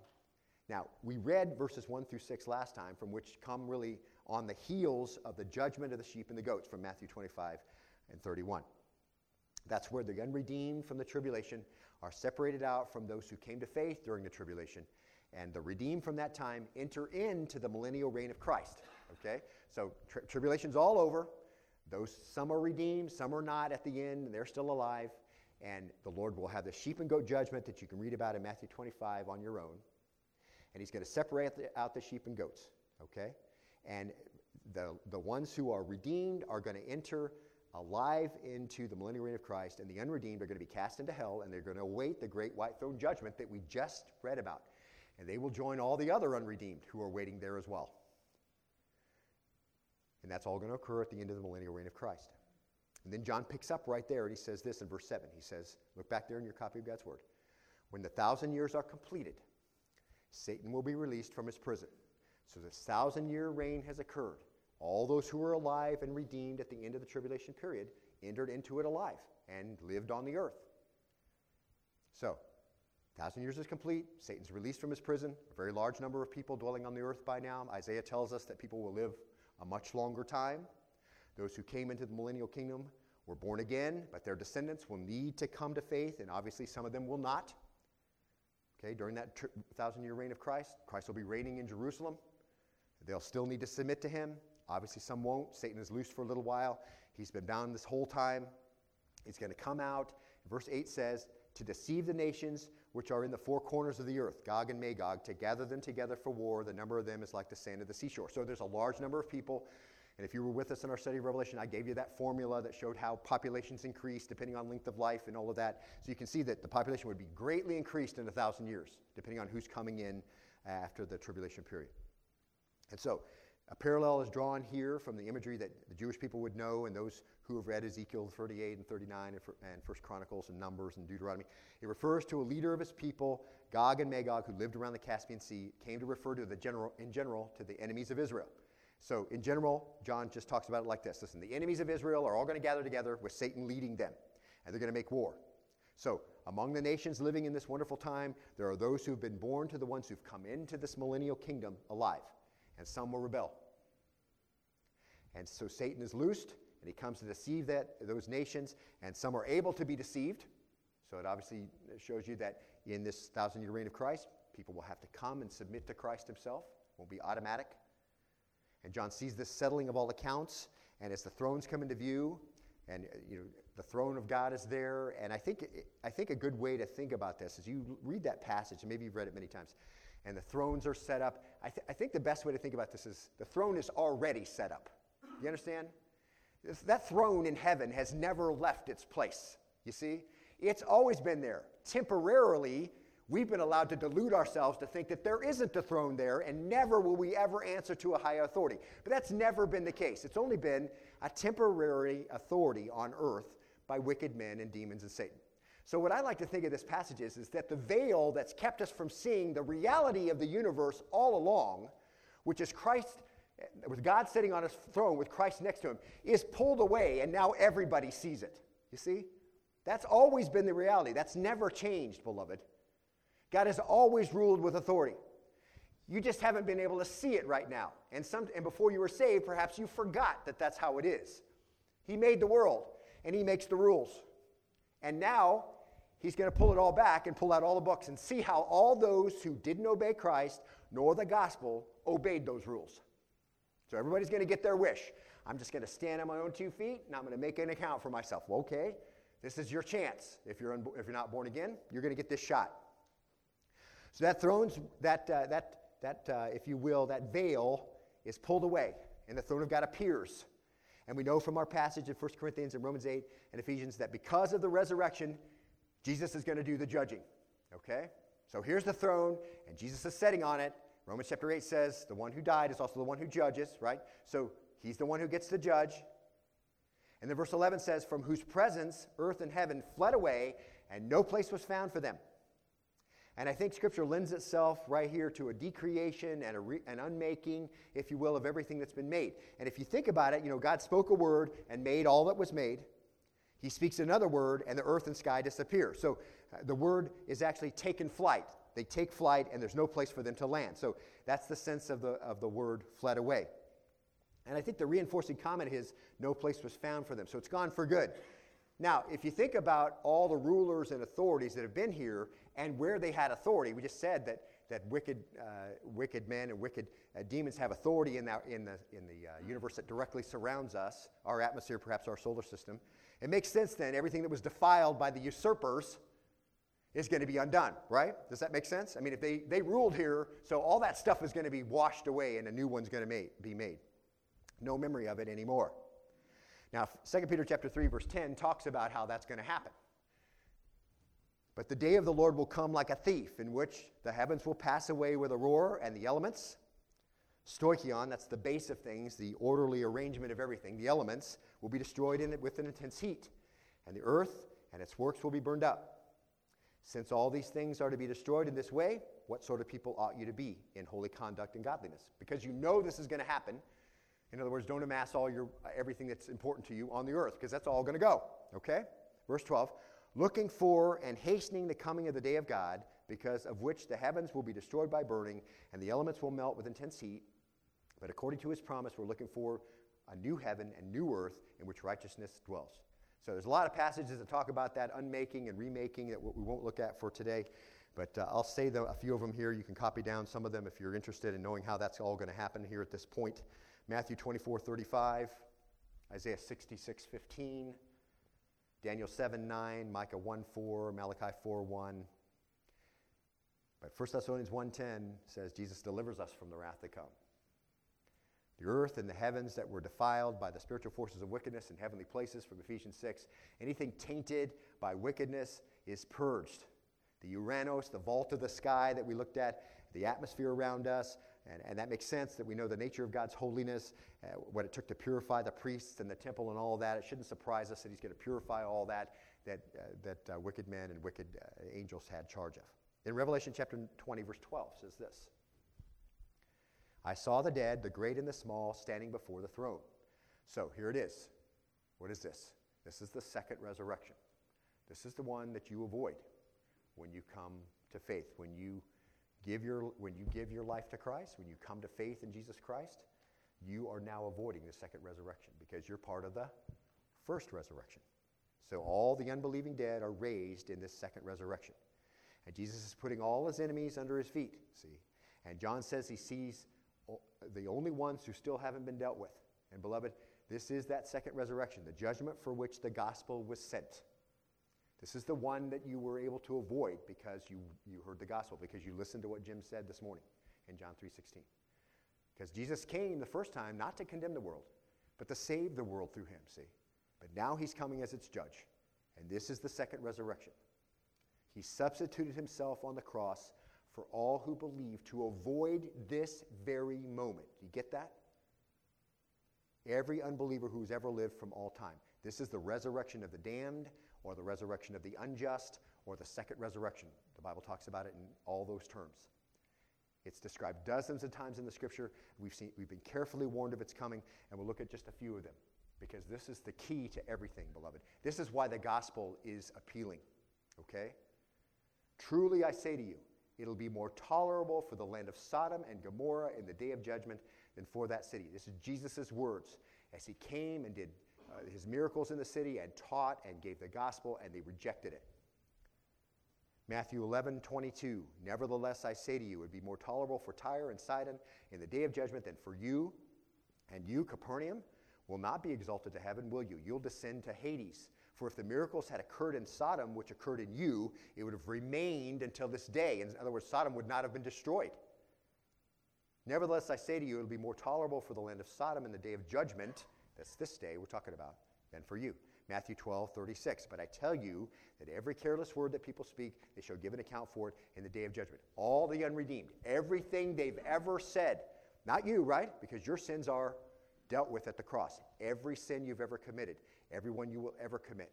Now, we read verses 1 through 6 last time, from which come really on the heels of the judgment of the sheep and the goats from Matthew 25 and 31. That's where the unredeemed from the tribulation are separated out from those who came to faith during the tribulation. And the redeemed from that time enter into the millennial reign of Christ. Okay? So tri- tribulation's all over. Those some are redeemed, some are not at the end, and they're still alive. And the Lord will have the sheep and goat judgment that you can read about in Matthew 25 on your own. And he's going to separate out the sheep and goats. Okay? And the, the ones who are redeemed are going to enter alive into the millennial reign of Christ, and the unredeemed are going to be cast into hell, and they're going to await the great white throne judgment that we just read about. And they will join all the other unredeemed who are waiting there as well. And that's all going to occur at the end of the millennial reign of Christ. And then John picks up right there and he says this in verse 7. He says, Look back there in your copy of God's Word. When the thousand years are completed, Satan will be released from his prison. So this thousand year reign has occurred. All those who were alive and redeemed at the end of the tribulation period entered into it alive and lived on the earth. So, thousand years is complete. Satan's released from his prison. A very large number of people dwelling on the earth by now. Isaiah tells us that people will live a much longer time. Those who came into the millennial kingdom were born again, but their descendants will need to come to faith, and obviously some of them will not. Okay, during that tri- thousand year reign of Christ, Christ will be reigning in Jerusalem. They'll still need to submit to him. Obviously, some won't. Satan is loose for a little while. He's been bound this whole time. He's going to come out. Verse 8 says, to deceive the nations which are in the four corners of the earth, Gog and Magog, to gather them together for war. The number of them is like the sand of the seashore. So there's a large number of people. And if you were with us in our study of Revelation, I gave you that formula that showed how populations increase depending on length of life and all of that. So you can see that the population would be greatly increased in a thousand years, depending on who's coming in uh, after the tribulation period. And so a parallel is drawn here from the imagery that the Jewish people would know and those who have read Ezekiel 38 and 39 and, First Chronicles and Numbers and Deuteronomy. It refers to a leader of his people, Gog and Magog, who lived around the Caspian Sea, came to refer to the general, in general to the enemies of Israel. So, in general, John just talks about it like this Listen, the enemies of Israel are all going to gather together with Satan leading them, and they're going to make war. So, among the nations living in this wonderful time, there are those who've been born to the ones who've come into this millennial kingdom alive, and some will rebel. And so, Satan is loosed, and he comes to deceive that, those nations, and some are able to be deceived. So, it obviously shows you that in this thousand year reign of Christ, people will have to come and submit to Christ himself, it won't be automatic. And John sees this settling of all accounts, and as the thrones come into view, and uh, you know, the throne of God is there. And I think, I think a good way to think about this is you read that passage, and maybe you've read it many times, and the thrones are set up. I, th- I think the best way to think about this is the throne is already set up. You understand? That throne in heaven has never left its place. You see? It's always been there. Temporarily, we've been allowed to delude ourselves to think that there isn't a throne there and never will we ever answer to a higher authority. But that's never been the case. It's only been a temporary authority on earth by wicked men and demons and Satan. So, what I like to think of this passage is, is that the veil that's kept us from seeing the reality of the universe all along, which is Christ, with God sitting on his throne with Christ next to him, is pulled away and now everybody sees it. You see? That's always been the reality. That's never changed, beloved. God has always ruled with authority. You just haven't been able to see it right now. And, some, and before you were saved, perhaps you forgot that that's how it is. He made the world, and He makes the rules. And now, He's going to pull it all back and pull out all the books and see how all those who didn't obey Christ nor the gospel obeyed those rules. So everybody's going to get their wish. I'm just going to stand on my own two feet and I'm going to make an account for myself. Well, okay, this is your chance. If you're, un- if you're not born again, you're going to get this shot. So that thrones, that, uh, that, that uh, if you will, that veil is pulled away, and the throne of God appears. And we know from our passage in 1 Corinthians and Romans 8 and Ephesians that because of the resurrection, Jesus is going to do the judging. Okay? So here's the throne, and Jesus is sitting on it. Romans chapter 8 says the one who died is also the one who judges, right? So he's the one who gets to judge. And then verse 11 says, From whose presence earth and heaven fled away, and no place was found for them. And I think Scripture lends itself right here to a decreation and a re- an unmaking, if you will, of everything that's been made. And if you think about it, you know, God spoke a word and made all that was made. He speaks another word, and the earth and sky disappear. So uh, the word is actually taken flight. They take flight, and there's no place for them to land. So that's the sense of the, of the word fled away. And I think the reinforcing comment is no place was found for them. So it's gone for good. Now, if you think about all the rulers and authorities that have been here and where they had authority, we just said that, that wicked, uh, wicked men and wicked uh, demons have authority in, that, in the, in the uh, universe that directly surrounds us, our atmosphere, perhaps our solar system. It makes sense then, everything that was defiled by the usurpers is going to be undone, right? Does that make sense? I mean, if they, they ruled here, so all that stuff is going to be washed away and a new one's going to be made. No memory of it anymore. Now, 2 Peter chapter 3 verse 10 talks about how that's going to happen. But the day of the Lord will come like a thief, in which the heavens will pass away with a roar, and the elements, stoichion, that's the base of things, the orderly arrangement of everything, the elements will be destroyed in it with an intense heat, and the earth and its works will be burned up. Since all these things are to be destroyed in this way, what sort of people ought you to be in holy conduct and godliness? Because you know this is going to happen, in other words, don't amass all your everything that's important to you on the earth because that's all going to go. Okay? Verse 12, looking for and hastening the coming of the day of God, because of which the heavens will be destroyed by burning and the elements will melt with intense heat. But according to his promise, we're looking for a new heaven and new earth in which righteousness dwells. So there's a lot of passages that talk about that unmaking and remaking that we won't look at for today. But uh, I'll say the, a few of them here. You can copy down some of them if you're interested in knowing how that's all going to happen here at this point. Matthew 24, 35, Isaiah 66, 15, Daniel 7, 9, Micah 1, 4, Malachi 4, 1. But 1 Thessalonians 1:10 says Jesus delivers us from the wrath to come. The earth and the heavens that were defiled by the spiritual forces of wickedness in heavenly places from Ephesians 6, anything tainted by wickedness is purged. The Uranos, the vault of the sky that we looked at, the atmosphere around us, and, and that makes sense that we know the nature of God's holiness, uh, what it took to purify the priests and the temple and all that. It shouldn't surprise us that He's going to purify all that that, uh, that uh, wicked men and wicked uh, angels had charge of. In Revelation chapter 20, verse 12, says this I saw the dead, the great and the small, standing before the throne. So here it is. What is this? This is the second resurrection. This is the one that you avoid when you come to faith, when you give your, when you give your life to Christ, when you come to faith in Jesus Christ, you are now avoiding the second resurrection because you're part of the first resurrection. So all the unbelieving dead are raised in this second resurrection. And Jesus is putting all his enemies under his feet, see? And John says he sees the only ones who still haven't been dealt with. And beloved, this is that second resurrection, the judgment for which the gospel was sent. This is the one that you were able to avoid because you, you heard the gospel, because you listened to what Jim said this morning in John 3.16. Because Jesus came the first time not to condemn the world, but to save the world through him, see? But now he's coming as its judge. And this is the second resurrection. He substituted himself on the cross for all who believe to avoid this very moment. You get that? Every unbeliever who's ever lived from all time. This is the resurrection of the damned, or the resurrection of the unjust, or the second resurrection. The Bible talks about it in all those terms. It's described dozens of times in the scripture. We've, seen, we've been carefully warned of its coming, and we'll look at just a few of them because this is the key to everything, beloved. This is why the gospel is appealing, okay? Truly I say to you, it'll be more tolerable for the land of Sodom and Gomorrah in the day of judgment than for that city. This is Jesus' words as he came and did uh, his miracles in the city and taught and gave the gospel, and they rejected it. Matthew 11, 22. Nevertheless, I say to you, it would be more tolerable for Tyre and Sidon in the day of judgment than for you. And you, Capernaum, will not be exalted to heaven, will you? You'll descend to Hades. For if the miracles had occurred in Sodom, which occurred in you, it would have remained until this day. In other words, Sodom would not have been destroyed. Nevertheless, I say to you, it will be more tolerable for the land of Sodom in the day of judgment, that's this day we're talking about, than for you. Matthew 12, 36. But I tell you that every careless word that people speak, they shall give an account for it in the day of judgment. All the unredeemed, everything they've ever said, not you, right? Because your sins are dealt with at the cross. Every sin you've ever committed, every one you will ever commit.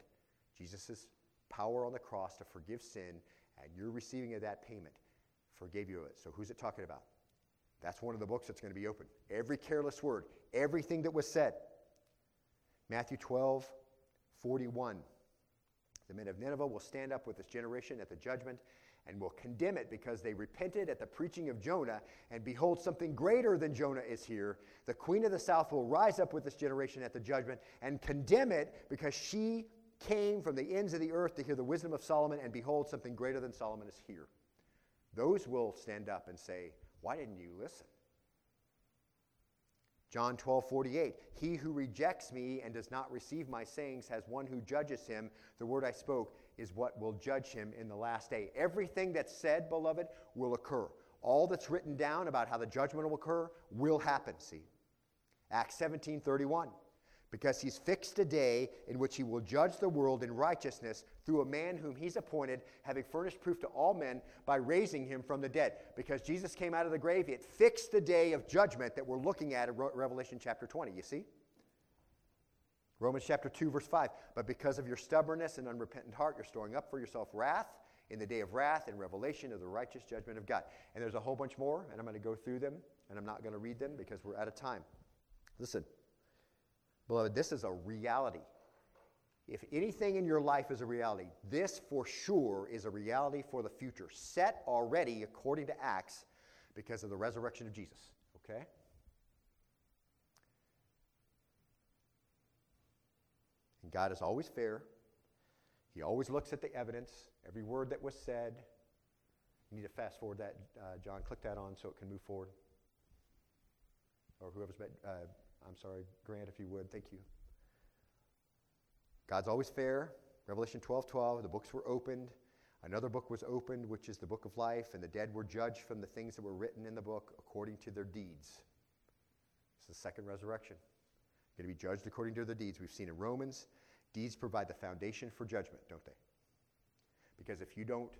Jesus' power on the cross to forgive sin, and you're receiving of that payment forgave you of it. So who's it talking about? That's one of the books that's going to be open. Every careless word, everything that was said. Matthew 12, 41. The men of Nineveh will stand up with this generation at the judgment and will condemn it because they repented at the preaching of Jonah, and behold, something greater than Jonah is here. The queen of the south will rise up with this generation at the judgment and condemn it because she came from the ends of the earth to hear the wisdom of Solomon, and behold, something greater than Solomon is here. Those will stand up and say, Why didn't you listen? John 12, 48. He who rejects me and does not receive my sayings has one who judges him. The word I spoke is what will judge him in the last day. Everything that's said, beloved, will occur. All that's written down about how the judgment will occur will happen, see. Acts 17, 31 because he's fixed a day in which he will judge the world in righteousness through a man whom he's appointed, having furnished proof to all men by raising him from the dead. Because Jesus came out of the grave, it fixed the day of judgment that we're looking at in Revelation chapter 20. You see? Romans chapter 2, verse 5. But because of your stubbornness and unrepentant heart, you're storing up for yourself wrath in the day of wrath and revelation of the righteous judgment of God. And there's a whole bunch more, and I'm going to go through them, and I'm not going to read them because we're out of time. Listen. Beloved, this is a reality. If anything in your life is a reality, this for sure is a reality for the future, set already according to Acts because of the resurrection of Jesus. Okay? God is always fair. He always looks at the evidence, every word that was said. You need to fast forward that, uh, John. Click that on so it can move forward. Or whoever's met. Uh, I'm sorry, Grant, if you would. Thank you. God's always fair. Revelation 12 12, the books were opened. Another book was opened, which is the book of life, and the dead were judged from the things that were written in the book according to their deeds. It's the second resurrection. Going to be judged according to their deeds. We've seen in Romans, deeds provide the foundation for judgment, don't they? Because if you don't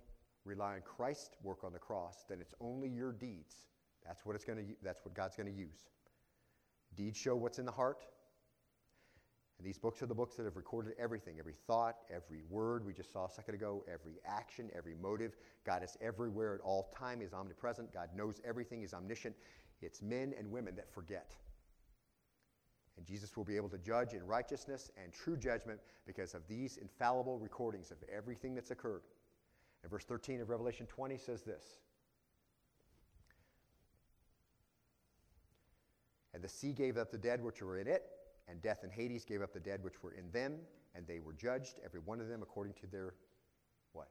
rely on Christ's work on the cross, then it's only your deeds. That's what it's going to that's what God's going to use. Deeds show what's in the heart. And these books are the books that have recorded everything, every thought, every word we just saw a second ago, every action, every motive. God is everywhere at all time. He's omnipresent. God knows everything. He's omniscient. It's men and women that forget. And Jesus will be able to judge in righteousness and true judgment because of these infallible recordings of everything that's occurred. And verse 13 of Revelation 20 says this And the sea gave up the dead which were in it, and death and Hades gave up the dead which were in them, and they were judged, every one of them according to their what?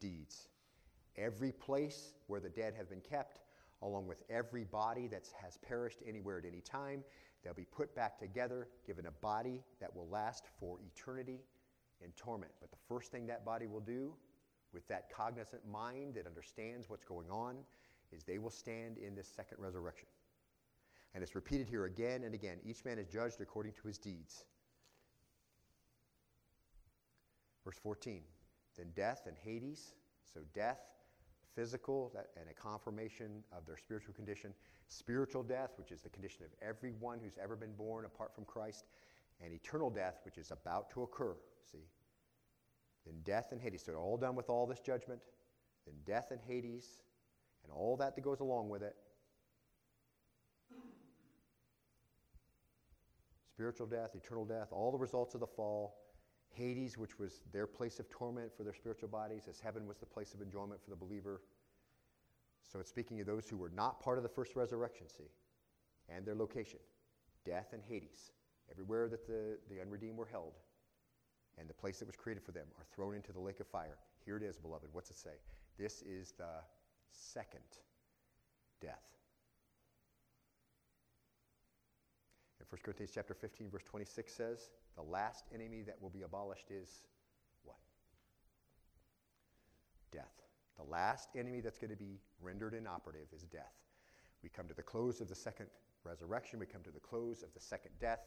Deeds. Every place where the dead have been kept, along with every body that has perished anywhere at any time, they'll be put back together, given a body that will last for eternity in torment. But the first thing that body will do, with that cognizant mind that understands what's going on, is they will stand in this second resurrection. And it's repeated here again and again. Each man is judged according to his deeds. Verse 14. Then death and Hades, so death, physical, that, and a confirmation of their spiritual condition. Spiritual death, which is the condition of everyone who's ever been born apart from Christ. And eternal death, which is about to occur. See? Then death and Hades. So all done with all this judgment. Then death and Hades, and all that that goes along with it. spiritual death, eternal death, all the results of the fall. Hades, which was their place of torment for their spiritual bodies, as heaven was the place of enjoyment for the believer. So it's speaking of those who were not part of the first resurrection, see, and their location death and Hades, everywhere that the, the unredeemed were held, and the place that was created for them, are thrown into the lake of fire. Here it is, beloved. What's it say? This is the second death. And 1 Corinthians chapter 15, verse 26 says, the last enemy that will be abolished is what? Death. The last enemy that's going to be rendered inoperative is death. We come to the close of the second resurrection. We come to the close of the second death.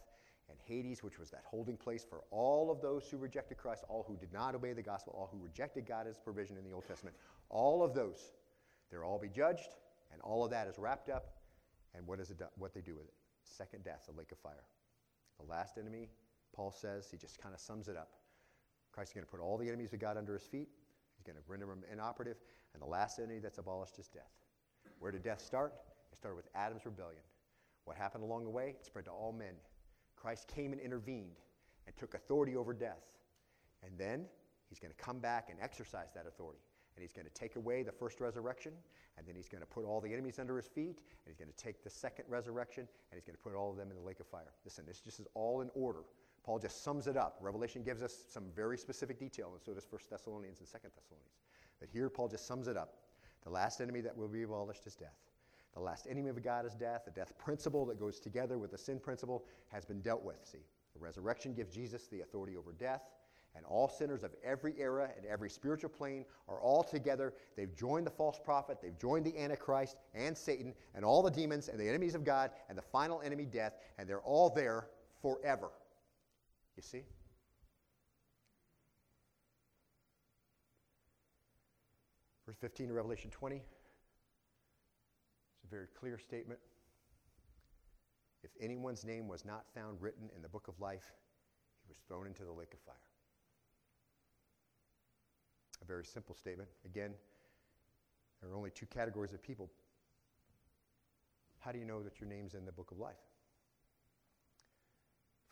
And Hades, which was that holding place for all of those who rejected Christ, all who did not obey the gospel, all who rejected God's provision in the Old Testament, all of those, they'll all be judged, and all of that is wrapped up. And what is it? What they do with it? second death, the lake of fire. The last enemy, Paul says, he just kind of sums it up. Christ is going to put all the enemies of God under his feet. He's going to render them inoperative. And the last enemy that's abolished is death. Where did death start? It started with Adam's rebellion. What happened along the way? It spread to all men. Christ came and intervened and took authority over death. And then he's going to come back and exercise that authority and he's going to take away the first resurrection, and then he's going to put all the enemies under his feet, and he's going to take the second resurrection, and he's going to put all of them in the lake of fire. Listen, this just is all in order. Paul just sums it up. Revelation gives us some very specific detail, and so does 1 Thessalonians and 2 Thessalonians. But here, Paul just sums it up. The last enemy that will be abolished is death. The last enemy of God is death. The death principle that goes together with the sin principle has been dealt with. See, the resurrection gives Jesus the authority over death and all sinners of every era and every spiritual plane are all together. They've joined the false prophet, they've joined the Antichrist and Satan and all the demons and the enemies of God and the final enemy, death, and they're all there forever. You see? Verse 15 of Revelation 20. It's a very clear statement. If anyone's name was not found written in the book of life, he was thrown into the lake of fire. A very simple statement. Again, there are only two categories of people. How do you know that your name's in the book of life?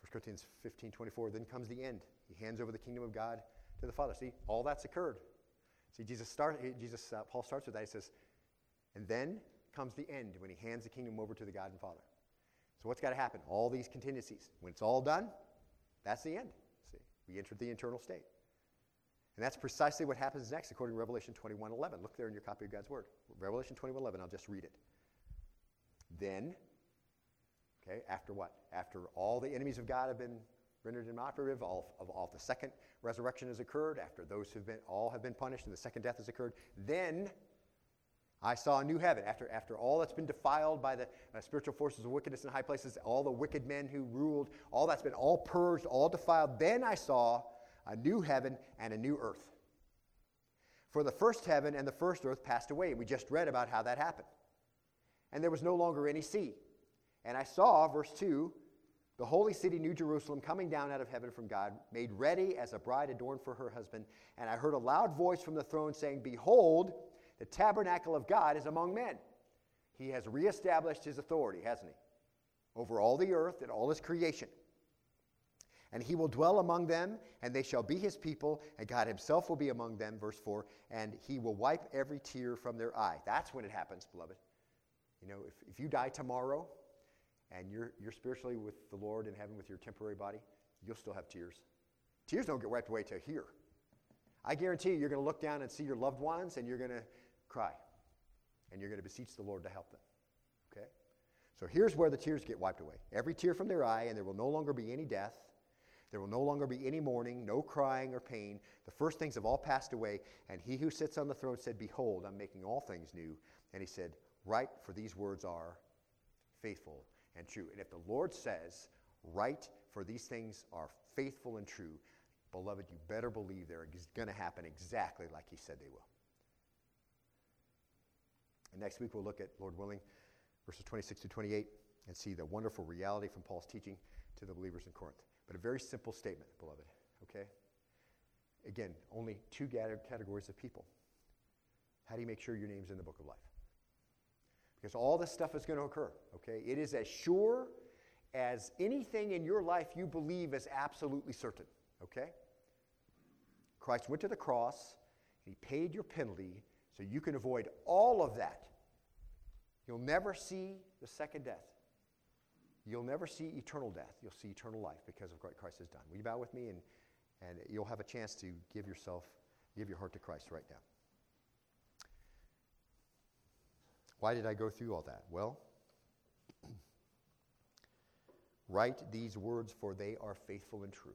1 Corinthians 15 24, then comes the end. He hands over the kingdom of God to the Father. See, all that's occurred. See, Jesus, start, Jesus uh, Paul starts with that. He says, and then comes the end when he hands the kingdom over to the God and Father. So what's got to happen? All these contingencies. When it's all done, that's the end. See, we entered the eternal state. And that's precisely what happens next according to Revelation 21:11. Look there in your copy of God's Word. Revelation 21:11, I'll just read it. Then, okay, after what? After all the enemies of God have been rendered inoperative. All of, all the second resurrection has occurred after those who've been all have been punished and the second death has occurred. Then I saw a new heaven after, after all that's been defiled by the uh, spiritual forces of wickedness in high places, all the wicked men who ruled, all that's been all purged, all defiled. Then I saw a new heaven and a new earth. For the first heaven and the first earth passed away. We just read about how that happened. And there was no longer any sea. And I saw, verse 2, the holy city, New Jerusalem, coming down out of heaven from God, made ready as a bride adorned for her husband. And I heard a loud voice from the throne saying, Behold, the tabernacle of God is among men. He has reestablished his authority, hasn't he? Over all the earth and all his creation. And he will dwell among them, and they shall be his people, and God himself will be among them, verse 4, and he will wipe every tear from their eye. That's when it happens, beloved. You know, if, if you die tomorrow and you're, you're spiritually with the Lord in heaven with your temporary body, you'll still have tears. Tears don't get wiped away till here. I guarantee you, you're going to look down and see your loved ones, and you're going to cry. And you're going to beseech the Lord to help them. Okay? So here's where the tears get wiped away every tear from their eye, and there will no longer be any death. There will no longer be any mourning, no crying or pain. The first things have all passed away. And he who sits on the throne said, Behold, I'm making all things new. And he said, Write, for these words are faithful and true. And if the Lord says, Write, for these things are faithful and true, beloved, you better believe they're going to happen exactly like he said they will. And next week we'll look at, Lord willing, verses 26 to 28 and see the wonderful reality from Paul's teaching to the believers in Corinth. But a very simple statement, beloved, okay? Again, only two categories of people. How do you make sure your name's in the book of life? Because all this stuff is going to occur, okay? It is as sure as anything in your life you believe is absolutely certain, okay? Christ went to the cross, he paid your penalty so you can avoid all of that. You'll never see the second death. You'll never see eternal death. You'll see eternal life because of what Christ has done. Will you bow with me? And, and you'll have a chance to give yourself, give your heart to Christ right now. Why did I go through all that? Well, write these words, for they are faithful and true.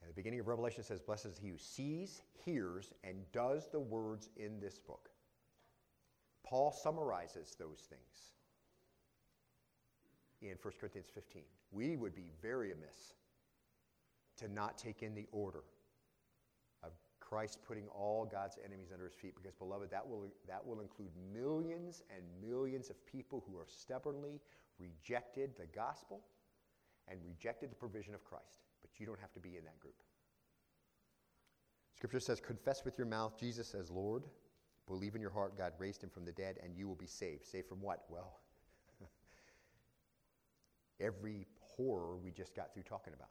And the beginning of Revelation says, Blessed is he who sees, hears, and does the words in this book. Paul summarizes those things in 1 Corinthians 15. We would be very amiss to not take in the order Christ putting all God's enemies under his feet, because, beloved, that will, that will include millions and millions of people who have stubbornly rejected the gospel and rejected the provision of Christ. But you don't have to be in that group. Scripture says, Confess with your mouth Jesus as Lord, believe in your heart God raised him from the dead, and you will be saved. Saved from what? Well, every horror we just got through talking about.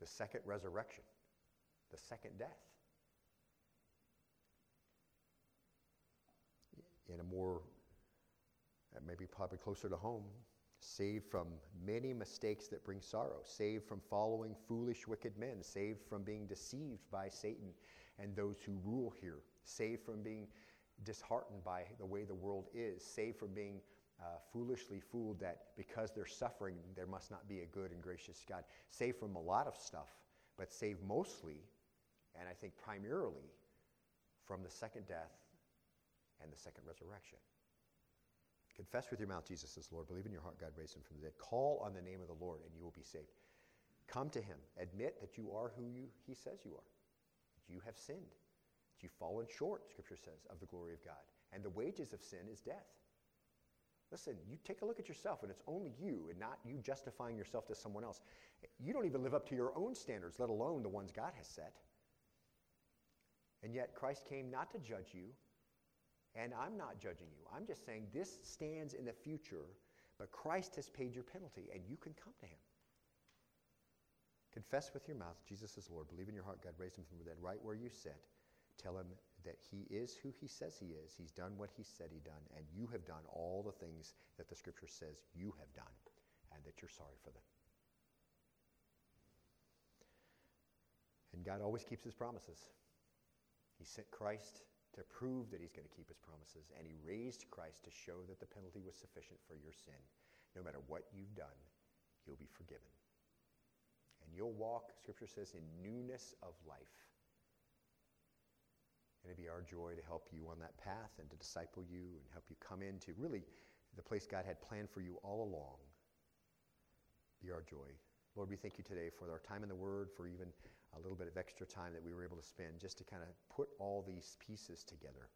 The second resurrection, the second death. In a more, uh, maybe probably closer to home, saved from many mistakes that bring sorrow, saved from following foolish, wicked men, saved from being deceived by Satan and those who rule here, saved from being disheartened by the way the world is, saved from being uh, foolishly fooled that because they're suffering, there must not be a good and gracious God. Saved from a lot of stuff, but saved mostly, and I think primarily, from the second death and the second resurrection. Confess with your mouth Jesus is Lord. Believe in your heart God raised him from the dead. Call on the name of the Lord and you will be saved. Come to him. Admit that you are who you, he says you are. That you have sinned. That you've fallen short, Scripture says, of the glory of God. And the wages of sin is death. Listen, you take a look at yourself, and it's only you and not you justifying yourself to someone else. You don't even live up to your own standards, let alone the ones God has set. And yet, Christ came not to judge you, and I'm not judging you. I'm just saying this stands in the future, but Christ has paid your penalty, and you can come to him. Confess with your mouth Jesus is Lord. Believe in your heart God raised him from the dead, right where you sit. Tell him that he is who he says he is. He's done what he said he done, and you have done all the things that the scripture says you have done, and that you're sorry for them. And God always keeps his promises. He sent Christ to prove that he's going to keep his promises, and he raised Christ to show that the penalty was sufficient for your sin. no matter what you've done, you'll be forgiven. And you'll walk, Scripture says, in newness of life. And it'd be our joy to help you on that path and to disciple you and help you come into really the place God had planned for you all along. Be our joy. Lord, we thank you today for our time in the Word, for even a little bit of extra time that we were able to spend just to kind of put all these pieces together.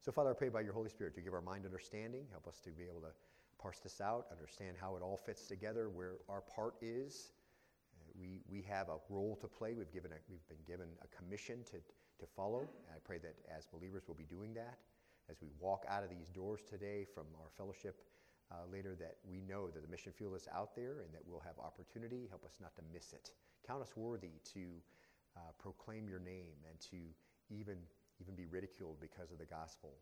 So, Father, I pray by your Holy Spirit to give our mind understanding, help us to be able to parse this out, understand how it all fits together, where our part is. Uh, we, we have a role to play. We've, given a, we've been given a commission to, to follow. And I pray that as believers we'll be doing that. As we walk out of these doors today from our fellowship uh, later, that we know that the mission field is out there and that we'll have opportunity. Help us not to miss it. Count us worthy to uh, proclaim your name and to even, even be ridiculed because of the gospel.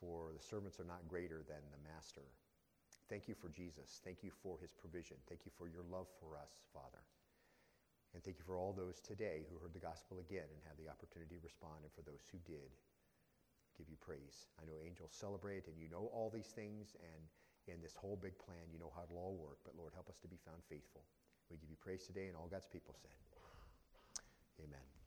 For the servants are not greater than the master. Thank you for Jesus. Thank you for his provision. Thank you for your love for us, Father. And thank you for all those today who heard the gospel again and had the opportunity to respond, and for those who did, give you praise. I know angels celebrate, and you know all these things, and in this whole big plan, you know how it'll all work. But Lord, help us to be found faithful. We give you praise today, and all God's people said, Amen.